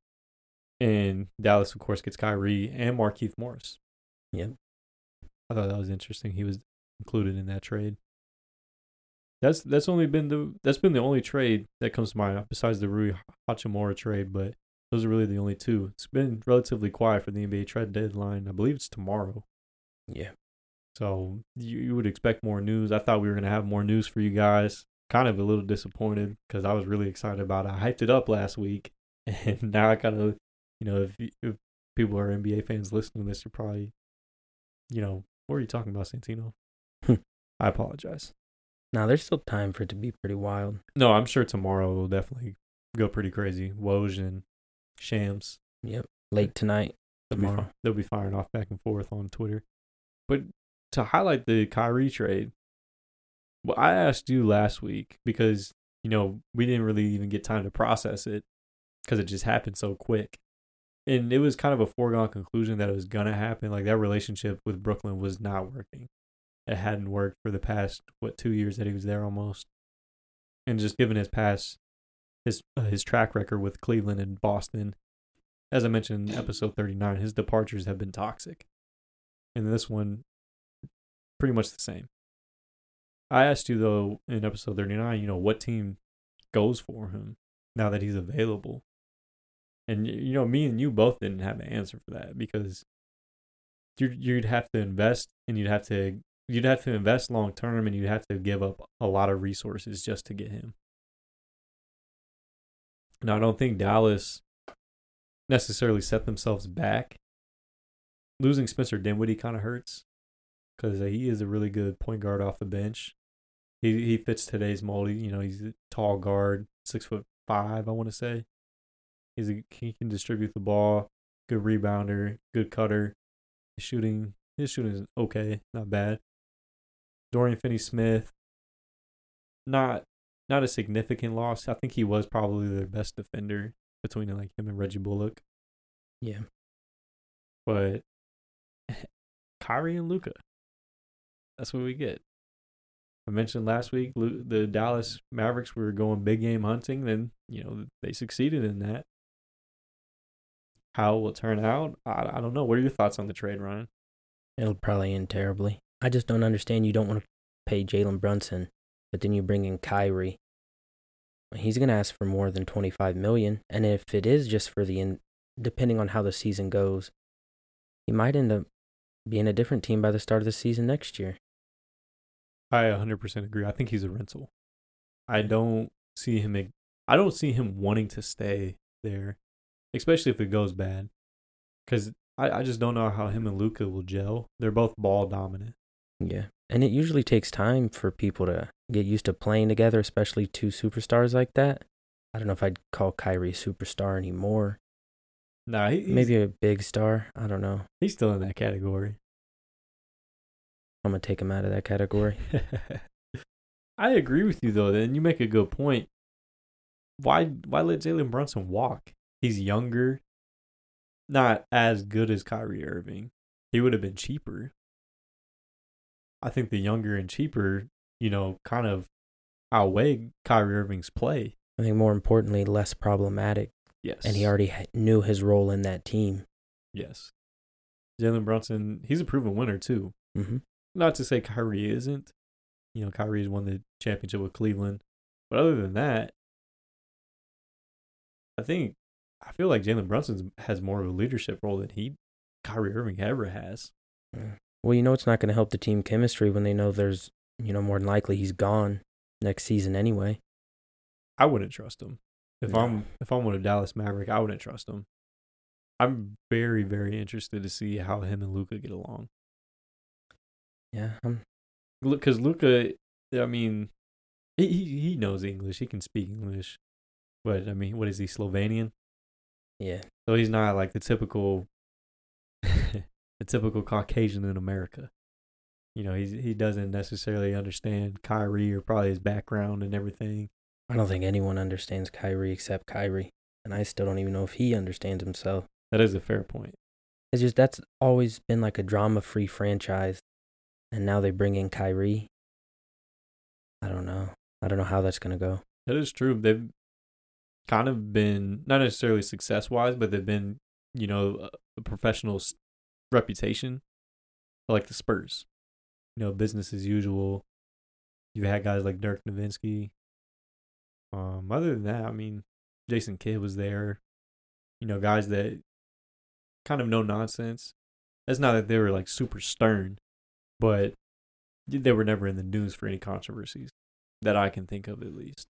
And Dallas, of course, gets Kyrie and Markieff Morris.
Yep.
I thought that was interesting. He was included in that trade. That's that's only been the that's been the only trade that comes to mind besides the Rui Hachimura trade, but those are really the only two. It's been relatively quiet for the NBA trade deadline. I believe it's tomorrow.
Yeah.
So you, you would expect more news. I thought we were gonna have more news for you guys. Kind of a little disappointed because I was really excited about it. I hyped it up last week, [laughs] and now I kind of, you know, if if people are NBA fans listening to this, you're probably, you know, what are you talking about, Santino?
Hmm.
I apologize.
Now there's still time for it to be pretty wild.
No, I'm sure tomorrow will definitely go pretty crazy. Woj and Shams.
Yep. Late tonight.
They'll be,
Tomorrow.
they'll be firing off back and forth on Twitter. But to highlight the Kyrie trade, well, I asked you last week because, you know, we didn't really even get time to process it because it just happened so quick. And it was kind of a foregone conclusion that it was going to happen. Like that relationship with Brooklyn was not working. Hadn't worked for the past, what, two years that he was there almost. And just given his past, his, uh, his track record with Cleveland and Boston, as I mentioned in episode 39, his departures have been toxic. And this one, pretty much the same. I asked you, though, in episode 39, you know, what team goes for him now that he's available? And, you know, me and you both didn't have an answer for that because you'd, you'd have to invest and you'd have to. You'd have to invest long term and you'd have to give up a lot of resources just to get him. Now, I don't think Dallas necessarily set themselves back. Losing Spencer Dinwiddie kind of hurts because uh, he is a really good point guard off the bench. He he fits today's mold. You know, he's a tall guard, six foot five. I want to say. He's a, he can distribute the ball, good rebounder, good cutter. His shooting his shooting is okay, not bad. Dorian Finney Smith, not not a significant loss. I think he was probably their best defender between like him and Reggie Bullock.
Yeah.
But [laughs] Kyrie and Luka, that's what we get. I mentioned last week the Dallas Mavericks were going big game hunting, then you know they succeeded in that. How it will turn out, I, I don't know. What are your thoughts on the trade, Ryan?
It'll probably end terribly. I just don't understand. You don't want to pay Jalen Brunson, but then you bring in Kyrie. He's gonna ask for more than twenty five million, and if it is just for the in, depending on how the season goes, he might end up being a different team by the start of the season next year.
I 100% agree. I think he's a rental. I don't see him. I don't see him wanting to stay there, especially if it goes bad. Because I, I just don't know how him and Luka will gel. They're both ball dominant.
Yeah, and it usually takes time for people to get used to playing together, especially two superstars like that. I don't know if I'd call Kyrie a superstar anymore.
Nah, he,
Maybe a big star. I don't know.
he's still in that category.
I'm gonna take him out of that category. [laughs]
I agree with you though, Then you make a good point. Why why let Jalen Brunson walk? He's younger, not as good as Kyrie Irving. He would have been cheaper. I think the younger and cheaper, you know, kind of outweigh Kyrie Irving's play.
I think more importantly, less problematic,
Yes,
and he already knew his role in that team.
yes. Jalen Brunson, he's a proven winner too.
Mm-hmm.
Not to say Kyrie isn't. You know, Kyrie's won the championship with Cleveland. But other than that, I think I feel like Jalen Brunson has more of a leadership role than he Kyrie Irving ever has.
Well, you know it's not going to help the team chemistry when they know there's, you know, more than likely he's gone next season anyway.
I wouldn't trust him. If
No.
I'm if I'm with a Dallas Maverick, I wouldn't trust him. I'm very, very interested to see how him and Luka get along.
Yeah, um,
Because Luka, I mean, he, he he knows English. He can speak English. But I mean, what is he Slovenian?
Yeah.
So he's not like the typical, [laughs] the typical Caucasian in America. You know, he's he doesn't necessarily understand Kyrie or probably his background and everything.
I don't think anyone understands Kyrie except Kyrie, and I still don't even know if he understands himself.
That is a fair point.
It's just that's always been like a drama-free franchise, and now they bring in Kyrie. I don't know. I don't know how that's gonna go.
That is true. They've kind of been not necessarily success wise, but they've been, you know, a, a professional reputation, like the Spurs. You know, business as usual. You've had guys like Dirk Nowitzki. Um, other than that, I mean, Jason Kidd was there. You know, guys that kind of no nonsense. It's not that they were like super stern, but they were never in the news for any controversies that I can think of at least.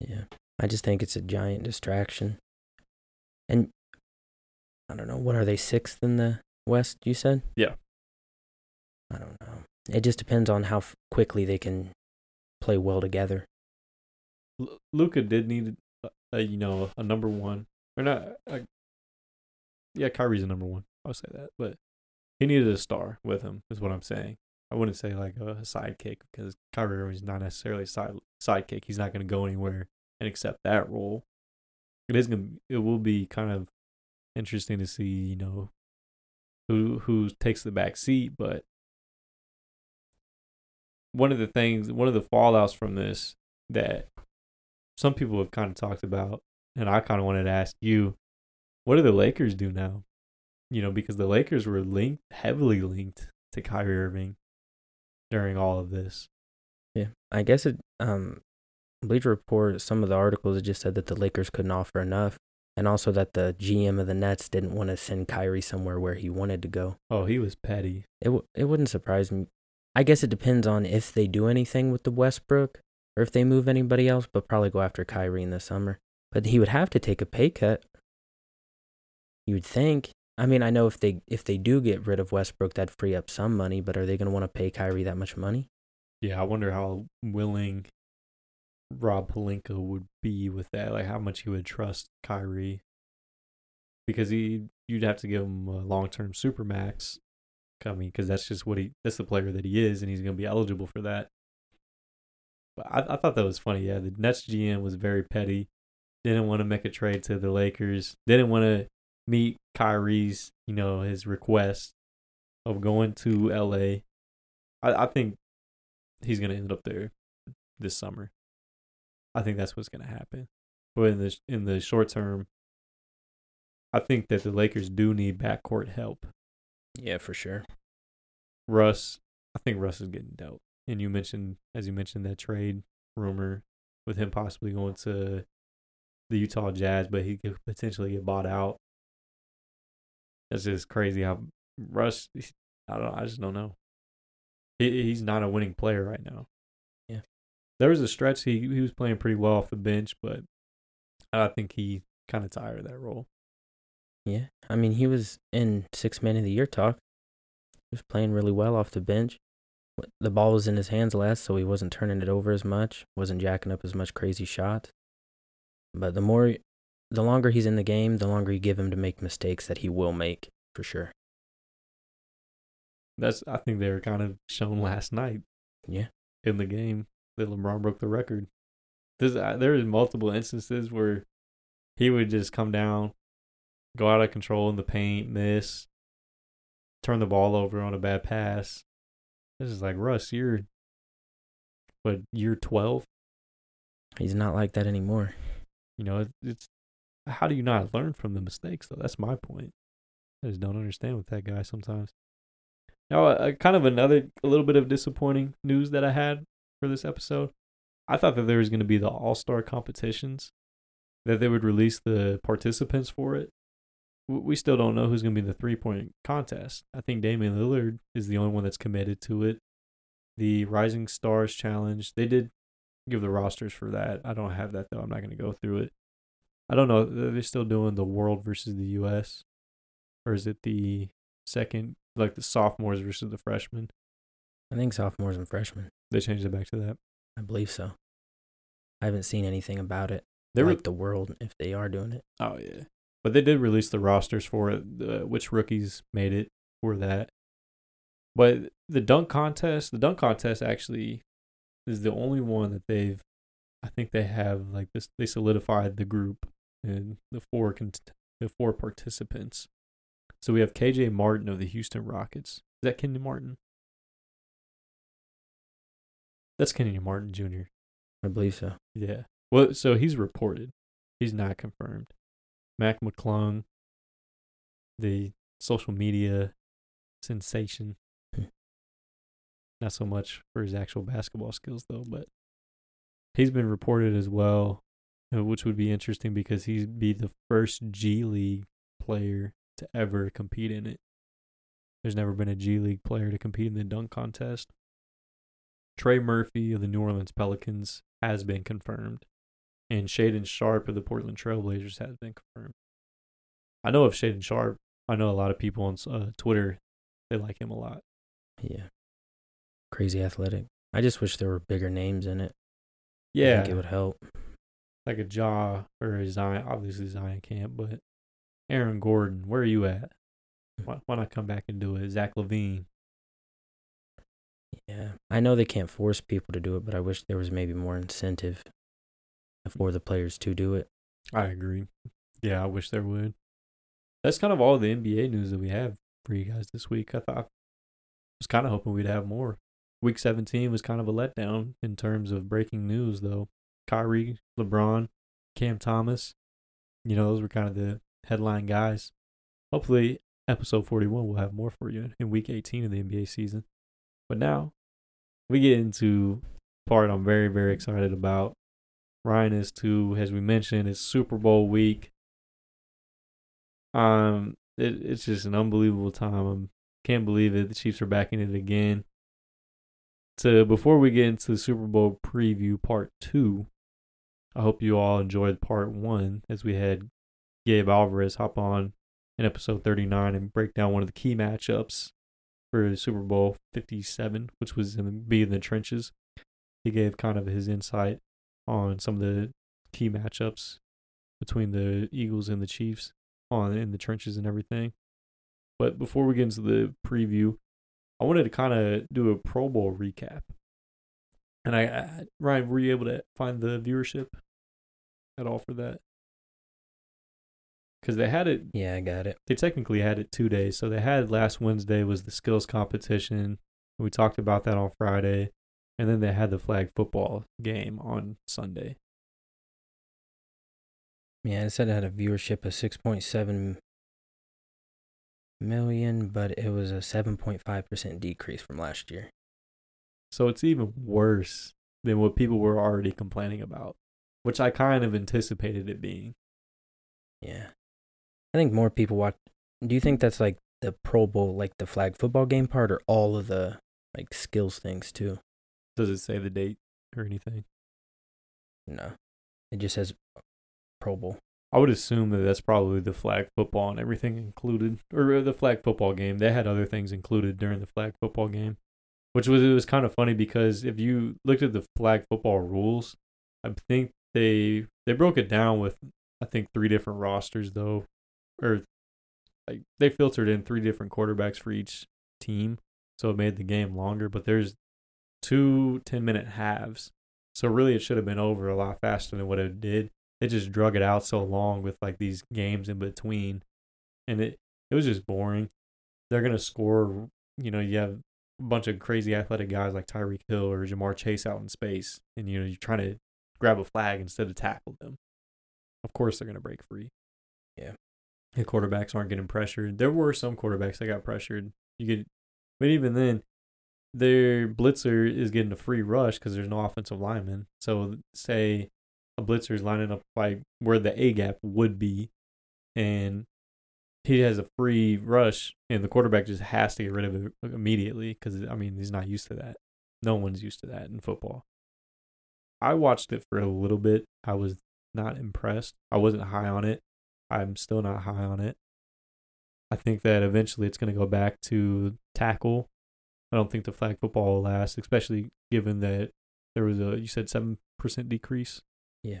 Yeah. I just think it's a giant distraction. And I don't know, what are they sixth in the West, you said?
Yeah.
I don't know. It just depends on how f- quickly they can play well together.
L- Luka did need a, a you know a number one or not. A, yeah, Kyrie's a number one. I'll say that, but he needed a star with him. Is what I'm saying. I wouldn't say like a, sidekick because Kyrie Irving's not necessarily a side sidekick. He's not going to go anywhere and accept that role. It is going. to It will be kind of interesting to see. You know, who who takes the back seat, but one of the things, one of the fallouts from this that some people have kind of talked about, and I kind of wanted to ask you, what do the Lakers do now? You know, because the Lakers were linked, heavily linked to Kyrie Irving during all of this.
Yeah. I guess it um Bleacher Report, some of the articles just said that the Lakers couldn't offer enough. And also that the GM of the Nets didn't want to send Kyrie somewhere where he wanted to go.
Oh, he was petty.
It w- it wouldn't surprise me. I guess it depends on if they do anything with the Westbrook or if they move anybody else, but probably go after Kyrie in the summer. But he would have to take a pay cut. You would think. I mean, I know if they if they do get rid of Westbrook, that'd free up some money. But are they going to want to pay Kyrie that much money?
Yeah, I wonder how willing Rob Pelinka would be with that. Like how much he would trust Kyrie. Because he you'd have to give him a long term super max coming because that's just what he that's the player that he is and he's gonna be eligible for that. But I, I thought that was funny, yeah. The Nets GM was very petty. Didn't want to make a trade to the Lakers. Didn't want to meet Kyrie's, you know, his request of going to LA. I, I think he's gonna end up there this summer. I think that's what's gonna happen. But in the in the short term, I think that the Lakers do need backcourt help.
Yeah, for sure.
Russ, I think Russ is getting dealt. And you mentioned, as you mentioned, that trade rumor with him possibly going to the Utah Jazz, but he could potentially get bought out. That's just crazy how Russ. I don't. I just don't know. He he's not a winning player right now. There was a stretch he he was playing pretty well off the bench, but I think he kind of tired of that role.
Yeah, I mean, he was in six man of the year talk. He was playing really well off the bench. The ball was in his hands less, so he wasn't turning it over as much, wasn't jacking up as much crazy shots. But the more, the longer he's in the game, the longer you give him to make mistakes that he will make for sure.
That's I think they were kind of shown last night.
Yeah.
in the game that LeBron broke the record. There's uh, there is multiple instances where he would just come down, go out of control in the paint, miss, turn the ball over on a bad pass. This is like Russ, you're what year twelve.
He's not like that anymore.
You know, it, it's how do you not learn from the mistakes though? That's my point. I just don't understand with that guy sometimes. Now, uh, kind of another a little bit of disappointing news that I had for this episode. I thought that there was going to be the All Star competitions, that they would release the participants for it. We still don't know who's going to be in the three point contest. I think Damian Lillard is the only one that's committed to it. The Rising Stars Challenge, they did give the rosters for that. I don't have that though. I'm not going to go through it. I don't know. They're still doing the world versus the U.S. Or is it the second, like the sophomores versus the freshmen?
I think sophomores and freshmen.
They changed it back to that.
I believe so. I haven't seen anything about it.
They
like the world if they are doing it.
Oh yeah, but they did release the rosters for it, uh, which rookies made it for that. But the dunk contest, the dunk contest actually is the only one that they've. I think they have like this. They solidified the group and the four con- the four participants. So we have KJ Martin of the Houston Rockets. Is that Kenyon Martin? That's Kenyon Martin Jr.
I believe so.
Yeah. Well, so he's reported. He's not confirmed. Mac McClung, the social media sensation.
Hmm.
not so much for his actual basketball skills, though, but he's been reported as well, uh, which would be interesting because he'd be the first G League player to ever compete in it. There's never been a G League player to compete in the dunk contest. Trey Murphy of the New Orleans Pelicans has been confirmed, and Shaedon Sharpe of the Portland Trailblazers has been confirmed. I know of Shaedon Sharpe. I know a lot of people on uh, Twitter. They like him a lot.
Yeah. Crazy athletic. I just wish there were bigger names in it.
Yeah, I
think it would help.
like a Ja or a Zion. Obviously Zion can't, but Aaron Gordon, where are you at? Why, why not come back and do it? Zach LaVine.
Yeah. I know they can't force people to do it, but I wish there was maybe more incentive mm. for the players to do it.
I agree. Yeah, I wish there would. That's kind of all the NBA news that we have for you guys this week. I thought I was kind of hoping we'd have more. Week 17 was kind of a letdown in terms of breaking news, though. Kyrie, LeBron, Cam Thomas, you know, those were kind of the headline guys. Hopefully, episode 41 will have more for you in week 18 of the NBA season. But now, we get into part I'm very, very excited about. Ryan is too, as we mentioned, it's Super Bowl week. Um, it, it's just an unbelievable time. I can't believe it. The Chiefs are back in it again. So before we get into the Super Bowl preview part two, I hope you all enjoyed part one as we had Gabe Alvarez hop on in episode 39 and break down one of the key matchups for Super Bowl 57, which was in the, be in the trenches. He gave kind of his insight on some of the key matchups between the Eagles and the Chiefs on in the trenches and everything. But before we get into the preview, I wanted to kind of do a Pro Bowl recap. And I, I, Ryan, were you able to find the viewership at all for that? Because they had it,
Yeah, I got it.
they technically had it two days. So they had last Wednesday was the skills competition. We talked about that on Friday. And then they had the flag football game on Sunday.
Yeah, it said it had a viewership of 6.7 million, but it was a 7.5% decrease from last year.
So it's even worse than what people were already complaining about, which I kind of anticipated it being.
Yeah. I think more people watch. Do you think that's like the Pro Bowl, like the flag football game part, or all of the like skills things too?
Does it say the date or anything?
No. It just says Pro Bowl.
I would assume that that's probably the flag football and everything included, or uh, the flag football game. They had other things included during the flag football game, which was it was kind of funny because if you looked at the flag football rules, I think they they broke it down with I think three different rosters though, or like they filtered in three different quarterbacks for each team, so it made the game longer. But there's two 10 minute halves, so really it should have been over a lot faster than what it did they just drug it out so long with like these games in between and it it was just boring they're gonna score you know you have a bunch of crazy athletic guys like Tyreek Hill or Ja'Marr Chase out in space and you know you're trying to grab a flag instead of tackle them of course they're gonna break free
Yeah.
The quarterbacks aren't getting pressured there were some quarterbacks that got pressured you get but even then their blitzer is getting a free rush because there's no offensive lineman so say a blitzer is lining up like where the A gap would be, and he has a free rush, and the quarterback just has to get rid of it immediately because I mean he's not used to that. No one's used to that in football. I watched it for a little bit. I was not impressed. I wasn't high on it. I'm still not high on it. I think that eventually it's going to go back to tackle. I don't think the flag football will last, especially given that there was a you said seven percent decrease Yeah.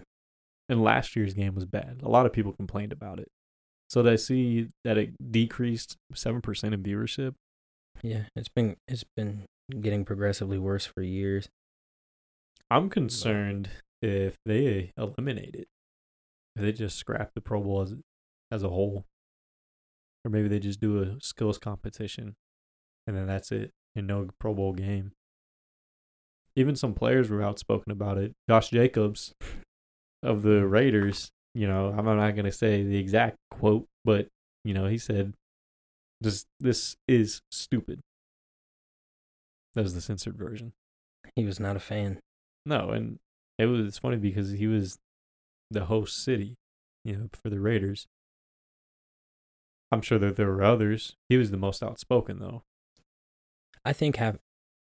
and last year's game was bad. A lot of people complained about it. So they see that it decreased seven percent in viewership.
Yeah, it's been it's been getting progressively worse for years.
I'm concerned if they eliminate it, they just scrap the Pro Bowl as as a whole, or maybe they just do a skills competition, and then that's it, and no Pro Bowl game. Even some players were outspoken about it. Josh Jacobs of the Raiders, you know, I'm not going to say the exact quote, but you know, he said, "This this is stupid." That was the censored version.
He was not a fan.
No, and it was funny because he was the host city, you know, for the Raiders. I'm sure that there were others. He was the most outspoken, though.
I think have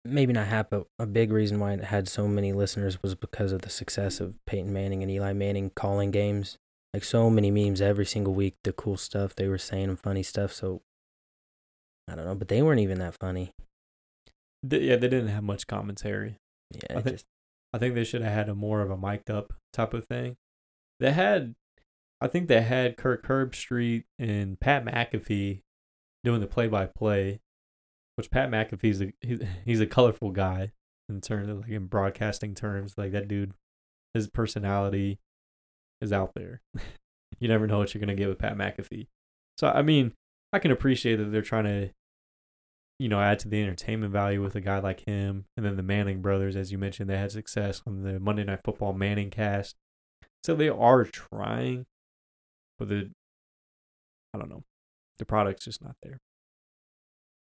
maybe not half, but a big reason why it had so many listeners was because of the success of Peyton Manning and Eli Manning calling games. Like so many memes every single week, the cool stuff they were saying and funny stuff. So I don't know, but they weren't even that funny.
They, yeah, they didn't have much commentary.
Yeah,
I think
just
I think they should have had a more of a mic'd up type of thing. They had, I think they had Kirk Herbstreit and Pat McAfee doing the play by play, which Pat McAfee's a he's, he's a colorful guy in terms of like in broadcasting terms. Like that dude, his personality is out there. [laughs] you never know what you're gonna get with Pat McAfee. So I mean, I can appreciate that they're trying to you know, add to the entertainment value with a guy like him. And then the Manning brothers, as you mentioned, they had success on the Monday Night Football Manning cast. So they are trying, but the, I don't know, the product's just not there.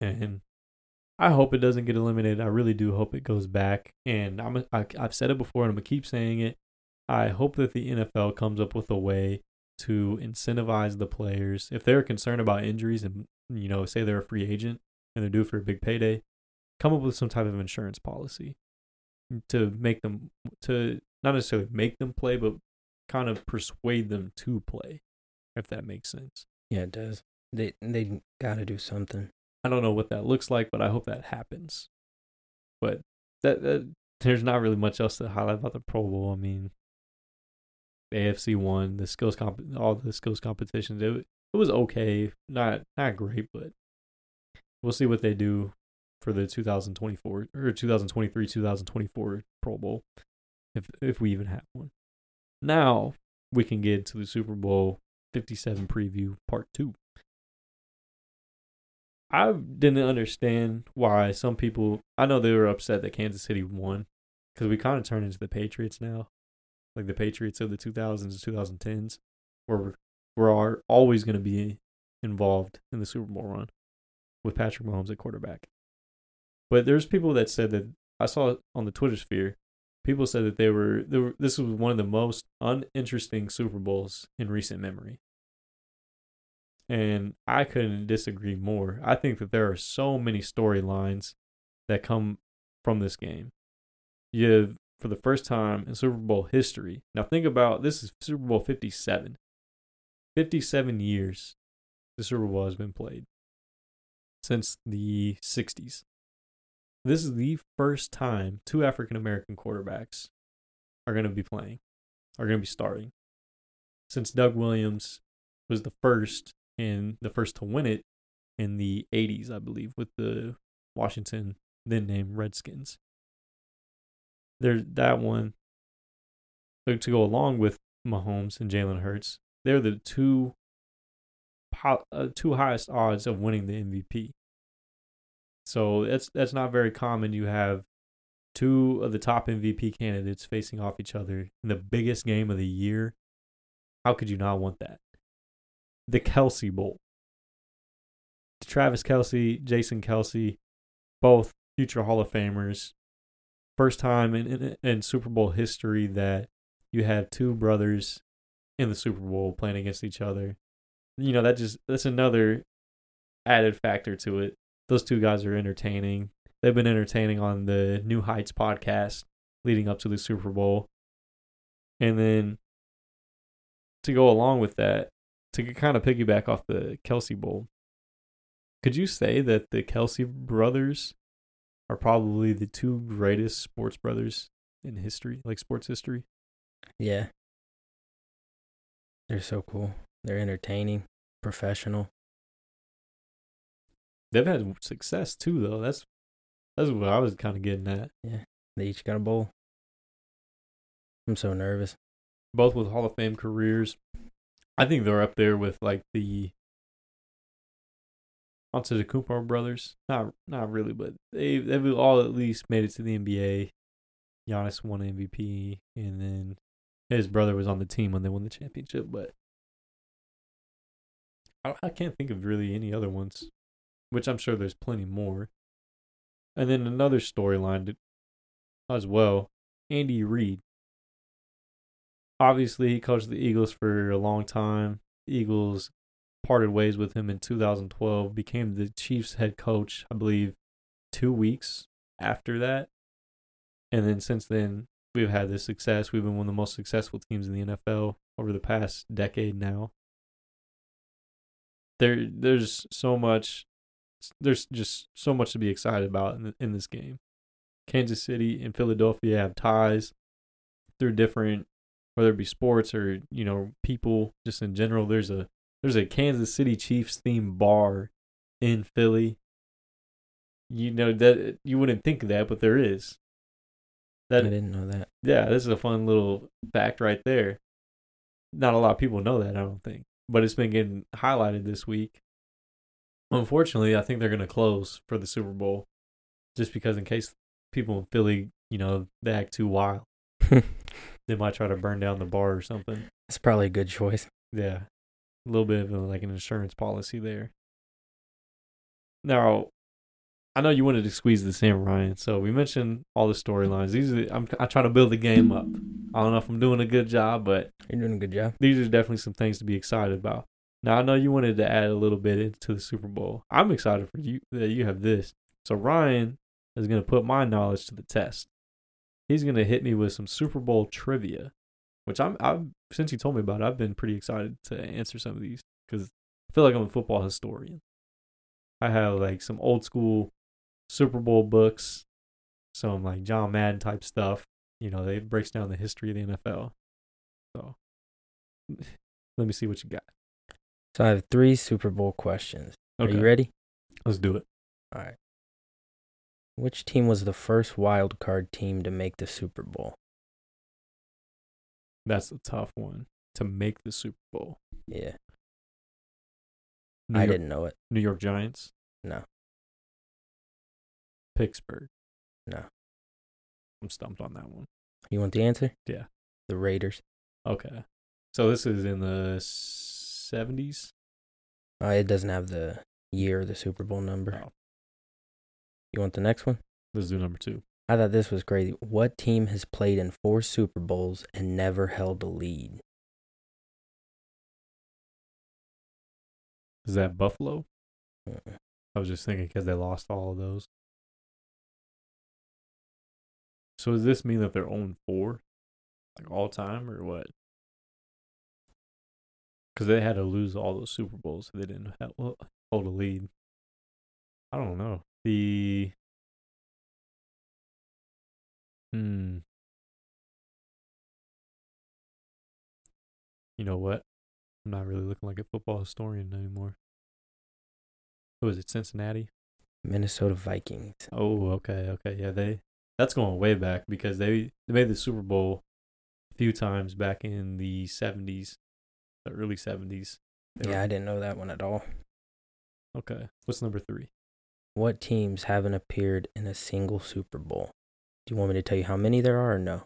And I hope it doesn't get eliminated. I really do hope it goes back. And I'm, I, I've said it before and I'm going to keep saying it. I hope that the NFL comes up with a way to incentivize the players. If they're concerned about injuries and, you know, say they're a free agent, and they're due for a big payday, come up with some type of insurance policy to make them to not necessarily make them play, but kind of persuade them to play, if that makes sense.
yeah, it does. They they got to do something.
I don't know what that looks like, but I hope that happens. But that, that there's not really much else to highlight about the Pro Bowl. I mean, the AFC won the skills comp, all the skills competitions. It it was okay, not not great, but we'll see what they do for the 2024 or 2023 2024 Pro Bowl if if we even have one. Now we can get to the Super Bowl 57 preview part 2. I didn't understand why some people I know they were upset that Kansas City won cuz we kind of turned into the Patriots now. Like the Patriots of the 2000s and 2010s where we're, we're always going to be involved in the Super Bowl run with Patrick Mahomes at quarterback. But there's people that said that I saw on the Twitter sphere. People said that they were, they were this was one of the most uninteresting Super Bowls in recent memory. And I couldn't disagree more. I think that there are so many storylines that come from this game. You have, for the first time in Super Bowl history. Now think about this is Super Bowl 57. 57 years the Super Bowl has been played since the 60s. This is the first time two African American quarterbacks are going to be playing, are going to be starting. Since Doug Williams was the first and the first to win it in the 80s, I believe, with the Washington then named Redskins. There's that one to go along with Mahomes and Jalen Hurts. They're the two uh, two highest odds of winning the MVP. So that's that's not very common. You have two of the top MVP candidates facing off each other in the biggest game of the year. How could you not want that? The Kelce Bowl. Travis Kelce, Jason Kelce, both future Hall of Famers. First time in, in, in Super Bowl history that you have two brothers in the Super Bowl playing against each other you know that just that's another added factor to it. Those two guys are entertaining. They've been entertaining on the New Heights podcast leading up to the Super Bowl. And then to go along with that, to kind of piggyback off the Kelce Bowl, could you say that the Kelce brothers are probably the two greatest sports brothers in history, like sports history?
Yeah. They're so cool. They're entertaining, professional.
They've had success too, though. That's that's what I was kind of getting at.
Yeah, they each got a bowl. I'm so nervous.
Both with Hall of Fame careers. I think they're up there with like the onto the Cooper brothers. Not not really, but they they've all at least made it to the NBA. Giannis won MVP, and then his brother was on the team when they won the championship. But I, I can't think of really any other ones, which I'm sure there's plenty more. And then another storyline to- as well. Andy Reid. Obviously, he coached the Eagles for a long time. The Eagles parted ways with him in 2012, became the Chiefs head coach, I believe, two weeks after that. And then since then, we've had this success. We've been one of the most successful teams in the NFL over the past decade now. There, there's so much. There's just so much to be excited about in, in this game. Kansas City and Philadelphia have ties through different, whether it be sports or you know people just in general. There's a there's a Kansas City Chiefs themed bar in Philly. You know that you wouldn't think of that, but there is. That, I
didn't know that.
yeah, this is a fun little fact right there. Not a lot of people know that, I don't think, but it's been getting highlighted this week. Unfortunately, I think they're going to close for the Super Bowl, just because in case people in Philly, you know, they act too wild, [laughs] they might try to burn down the bar or something.
It's probably a good choice.
Yeah, a little bit of like an insurance policy there. Now, I know you wanted to squeeze this in, Ryan. So we mentioned all the storylines. These are I'm I try to build the game up. I don't know if I'm doing a good job, but
You're doing a good job.
these are definitely some things to be excited about. Now I know you wanted to add a little bit into the Super Bowl. I'm excited for you that you have this. So Ryan is going to put my knowledge to the test. He's going to hit me with some Super Bowl trivia, which I'm I've since you told me about it, I've been pretty excited to answer some of these cuz I feel like I'm a football historian. I have like some old school Super Bowl books, some like John Madden type stuff. You know, they breaks down the history of the NFL. So [sighs] let me see what you got.
So I have three Super Bowl questions.
Okay,
Are you ready?
let's do it.
All right. Which team was the first wild card team to make the Super Bowl?
That's a tough one to make the Super Bowl.
Yeah,
New
I
York,
didn't know it.
New York Giants,
No,
Pittsburgh.
no.
I'm stumped on that one.
You want the answer?
Yeah.
The Raiders.
Okay, so this is in the '70s.
Uh, it doesn't have the year the Super Bowl number.
Oh.
You want the next one?
Let's do number two.
I thought this was crazy. What team has played in four Super Bowls and never held a lead?
Is that Buffalo?
Uh-uh.
I was just thinking because they lost all of those. So does this mean that they're own four, like all time, or what? Because they had to lose all those Super Bowls, so they didn't have, well, hold a lead. I don't know the. Hmm. You know what? I'm not really looking like a football historian anymore. Who is it? Cincinnati.
Minnesota Vikings.
Oh, okay, okay, yeah. They that's going way back because they they made the Super Bowl a few times back in the seventies, the early seventies.
Yeah, I didn't know that one at all.
Okay, what's number three?
What teams haven't appeared in a single Super Bowl? Do you want me to tell you how many there are or no?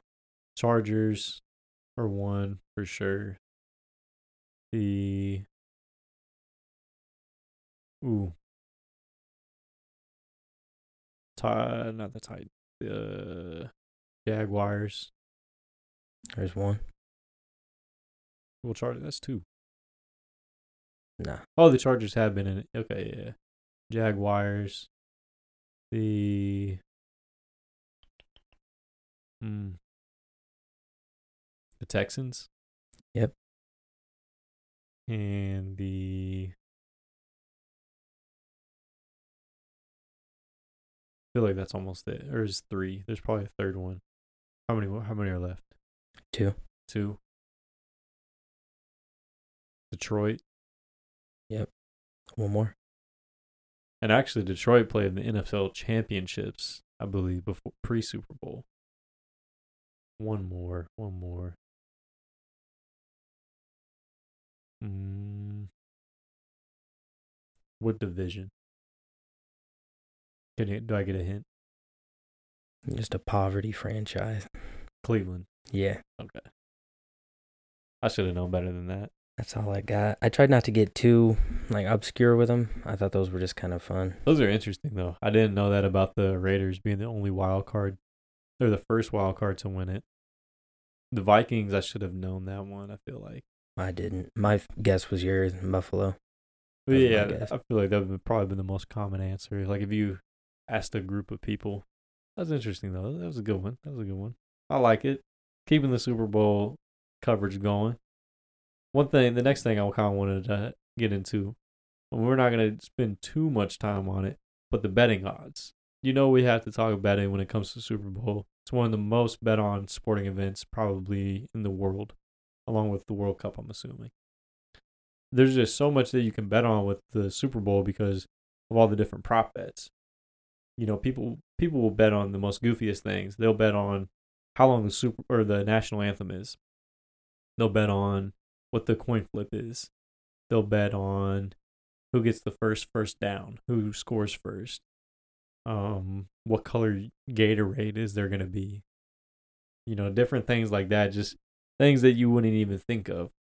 Chargers are one for sure. The ooh, Ti- not the Titans. The Jaguars.
There's one.
Well, Chargers. That's two.
Nah.
Oh, the Chargers have been in it. Okay, yeah. Jaguars. The. Hmm. The Texans.
Yep.
And the. I feel like that's almost it. Or is three? There's probably a third one. How many? How many are left?
Two.
Two. Detroit. Yep.
One more.
And actually, Detroit played in the NFL championships, I believe, before pre Super Bowl. One more, one more. Mm. What division? Can you, do I get a hint?
Just a poverty franchise.
Cleveland.
Yeah,
Okay. I should have known better than that.
That's all I got. I tried not to get too like obscure with them. I thought those were just kind of fun.
Those are interesting though. I didn't know that about the Raiders being the only wild card. They're the first wild card to win it. The Vikings, I should have known that one. I feel like.
I didn't. My guess was yours, Buffalo.
Yeah. I feel like that would probably been the most common answer. Like if you asked a group of people, that's interesting though. That was a good one. That was a good one. I like it. Keeping the Super Bowl coverage going. One thing, the next thing I kind of wanted to get into, and we're not going to spend too much time on it, but the betting odds. You know, we have to talk about betting when it comes to Super Bowl. It's one of the most bet on sporting events probably in the world, along with the World Cup, I'm assuming there's just so much that you can bet on with the Super Bowl because of all the different prop bets. You know, people people will bet on the most goofiest things. They'll bet on how long the super or the national anthem is. They'll bet on what the coin flip is. They'll bet on who gets the first first down, who scores first. Um, what color Gatorade is there gonna be? You know, different things like that. Just things that you wouldn't even think of.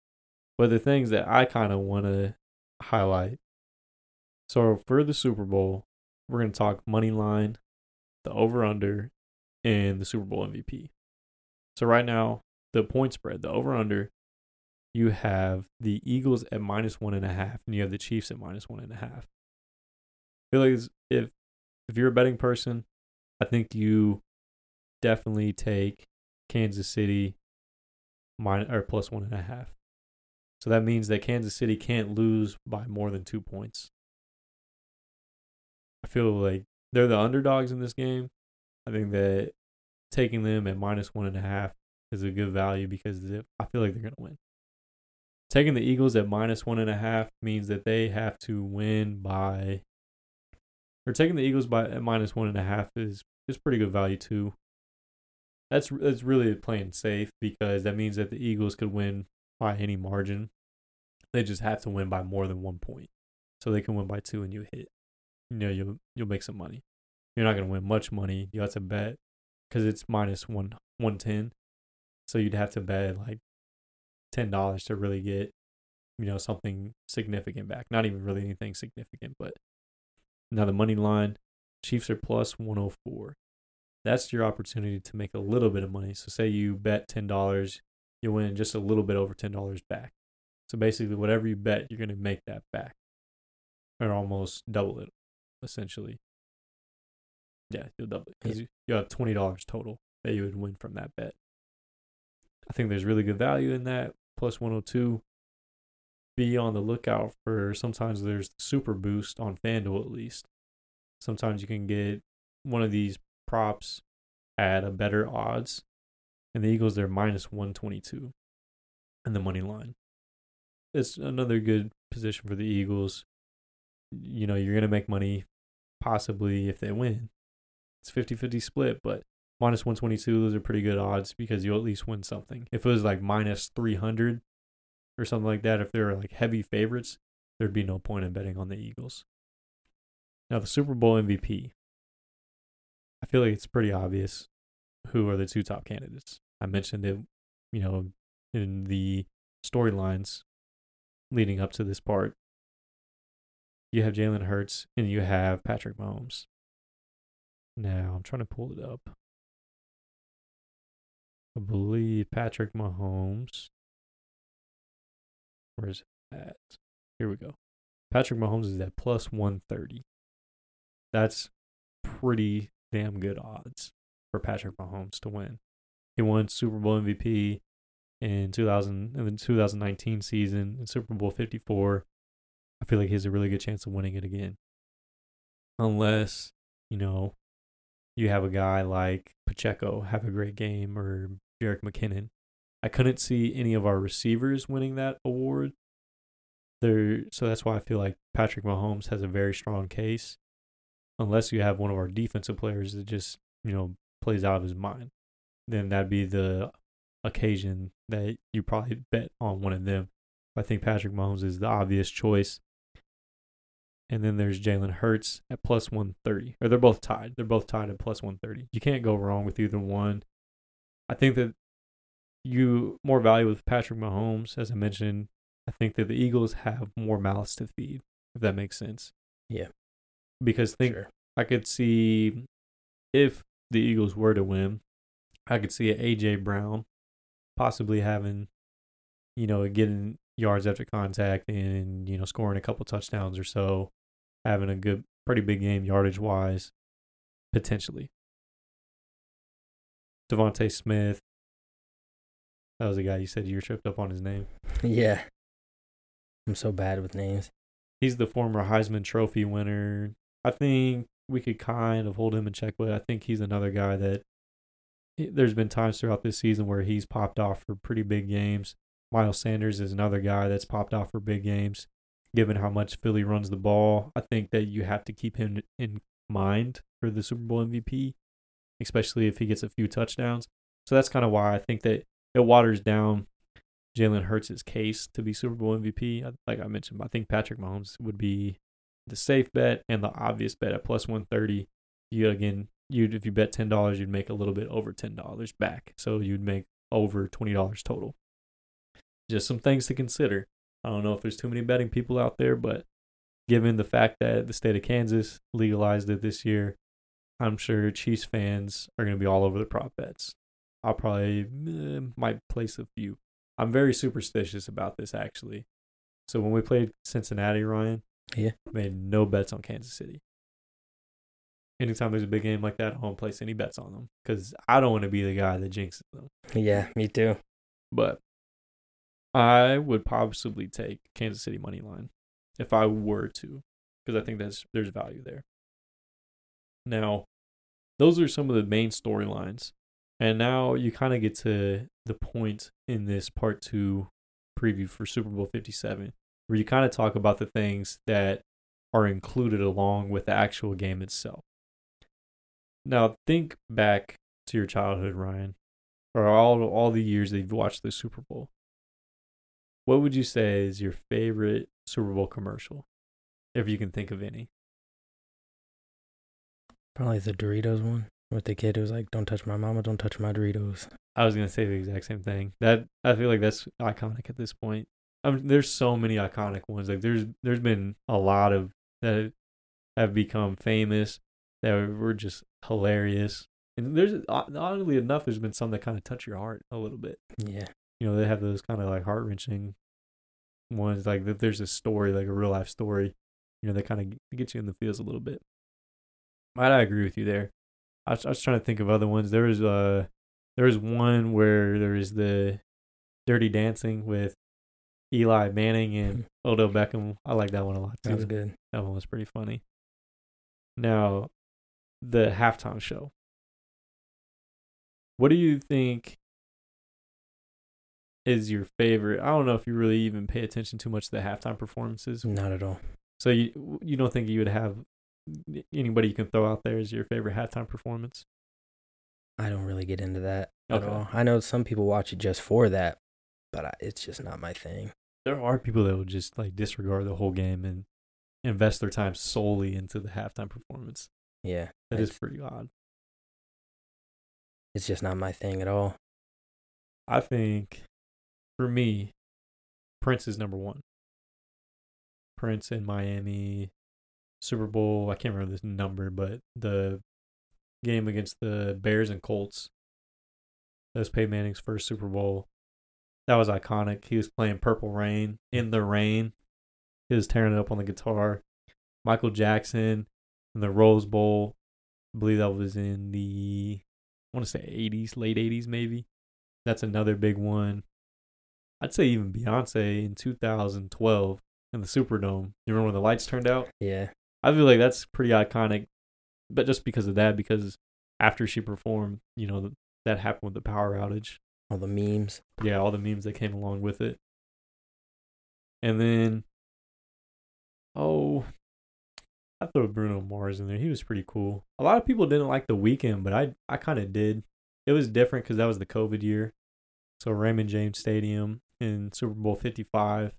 But the things that I kind of want to highlight. So for the Super Bowl, we're going to talk money line, the over under, and the Super Bowl MVP. So right now, the point spread, the over under, you have the Eagles at minus one and a half, and you have the Chiefs at minus one and a half. I feel like if if you're a betting person, I think you definitely take Kansas City minus or plus one and a half. So that means that Kansas City can't lose by more than two points. I feel like they're the underdogs in this game. I think that taking them at minus one and a half is a good value because I feel like they're going to win. Taking the Eagles at minus one and a half means that they have to win by, or taking the Eagles by at minus one and a half is is pretty good value too. That's that's really playing safe because that means that the Eagles could win by any margin. They just have to win by more than one point. So they can win by two and you hit. You know, you'll you'll make some money. You're not gonna win much money. You have to bet because it's minus one one ten. So you'd have to bet like ten dollars to really get, you know, something significant back. Not even really anything significant, but now the money line, Chiefs are plus one oh four. That's your opportunity to make a little bit of money. So say you bet ten dollars, you win just a little bit over ten dollars back. So basically, whatever you bet, you're gonna make that back, or almost double it, essentially. Yeah, you'll double it because you, you have twenty dollars total that you would win from that bet. I think there's really good value in that plus one hundred two. Be on the lookout for sometimes there's the super boost on FanDuel at least. Sometimes you can get one of these props at a better odds and the Eagles they're minus 122 in the money line. It's another good position for the Eagles. You know, you're going to make money possibly if they win. It's 50-50 split, but minus 122 those are pretty good odds because you'll at least win something. If it was like minus 300 or something like that, if they were like heavy favorites, there'd be no point in betting on the Eagles. Now the Super Bowl MVP. I feel like it's pretty obvious who are the two top candidates. I mentioned it, you know, in the storylines leading up to this part. You have Jalen Hurts and you have Patrick Mahomes. Now, I'm trying to pull it up. I believe Patrick Mahomes. Where's it at? Here we go. Patrick Mahomes is at plus 130. That's pretty damn good odds for Patrick Mahomes to win. He won Super Bowl MVP in 2000 in the 2019 season in Super Bowl 54. I feel like he has a really good chance of winning it again. Unless, you know, you have a guy like Pacheco have a great game or Jerick McKinnon. I couldn't see any of our receivers winning that award. there so that's why I feel like Patrick Mahomes has a very strong case unless you have one of our defensive players that just, you know, plays out of his mind. Then that'd be the occasion that you probably bet on one of them. I think Patrick Mahomes is the obvious choice. And then there's Jalen Hurts at plus 130. Or they're both tied. They're both tied at plus 130. You can't go wrong with either one. I think that you more value with Patrick Mahomes, as I mentioned. I think that the Eagles have more mouths to feed, if that makes sense.
Yeah.
Because think
Sure.
I could see if the Eagles were to win, I could see AJ Brown possibly having, you know, getting yards after contact and you know scoring a couple touchdowns or so, having a good, pretty big game yardage wise, potentially. DeVonta Smith. That was the guy you said you were tripped up on his name.
Yeah. I'm so bad with names.
He's the former Heisman Trophy winner. I think we could kind of hold him in check, but I think he's another guy that eh, there's been times throughout this season where he's popped off for pretty big games. Miles Sanders is another guy that's popped off for big games. Given how much Philly runs the ball, I think that you have to keep him in mind for the Super Bowl MVP, especially if he gets a few touchdowns. So that's kind of why I think that it waters down Jalen Hurts' case to be Super Bowl MVP. Like I mentioned, I think Patrick Mahomes would be the safe bet and the obvious bet at plus 130. You again, you if you bet ten dollars, you'd make a little bit over ten dollars back. So you'd make over twenty dollars total. Just some things to consider. I don't know if there's too many betting people out there, but given the fact that the state of Kansas legalized it this year, I'm sure Chiefs fans are going to be all over the prop bets. I'll probably eh, might place a few. I'm very superstitious about this actually. So when we played Cincinnati, Ryan,
Yeah.
made no bets on Kansas City. Anytime there's a big game like that, I won't place any bets on them because I don't want to be the guy that jinxes them.
Yeah, me too.
But I would possibly take Kansas City money line if I were to, because I think that's there's value there. Now, those are some of the main storylines, and now you kind of get to the point in this part two preview for Super Bowl Fifty Seven, where you kind of talk about the things that are included along with the actual game itself. Now, think back to your childhood, Ryan, or all all the years that you've watched the Super Bowl. What would you say is your favorite Super Bowl commercial, if you can think of any?
Probably the Doritos one with the kid who's like, "Don't touch my mama, don't touch my Doritos."
I was gonna say the exact same thing. That I feel like that's iconic at this point. I mean, there's so many iconic ones. Like there's there's been a lot of that have become famous that were just hilarious. And there's uh, oddly enough, there's been some that kind of touch your heart a little bit.
Yeah,
You know, they have those kind of like heart wrenching ones. Like that there's a story, like a real life story. You know, they kind of get you in the feels a little bit. Might I agree with you there? I was, I was trying to think of other ones. There was uh there was one where there was the Dirty Dancing with Eli Manning and Odell Beckham. I like that one a lot too.
that was good.
That one was pretty funny. Now, the halftime show. What do you think is your favorite? I don't know if you really even pay attention too much to the halftime performances.
Not at all.
So you you don't think you would have anybody you can throw out there as your favorite halftime performance?
I don't really get into that at all. I know some people watch it just for that, but I, it's just not my thing.
There are people that will just like disregard the whole game and invest their time solely into the halftime performance.
Yeah,
That is pretty odd.
it's just not my thing at all.
I think for me, Prince is number one. Prince in Miami, Super Bowl. I can't remember this number, but the game against the Bears and Colts. That was Peyton Manning's first Super Bowl. That was iconic. He was playing Purple Rain in the rain. He was tearing it up on the guitar. Michael Jackson in the Rose Bowl. I believe that was in the I want to say 80s, late 80s maybe. That's another big one. I'd say even Beyonce in 2012 in the Superdome. You remember when the lights turned out?
Yeah,
I feel like that's pretty iconic, but just because of that, because after she performed, you know, that happened with the power outage.
all the memes.
Yeah, all the memes that came along with it. And then Oh, I throw Bruno Mars in there. He was pretty cool. A lot of people didn't like the Weeknd, but I I kind of did. It was different because that was the COVID year. So Raymond James Stadium in Super Bowl Fifty Five,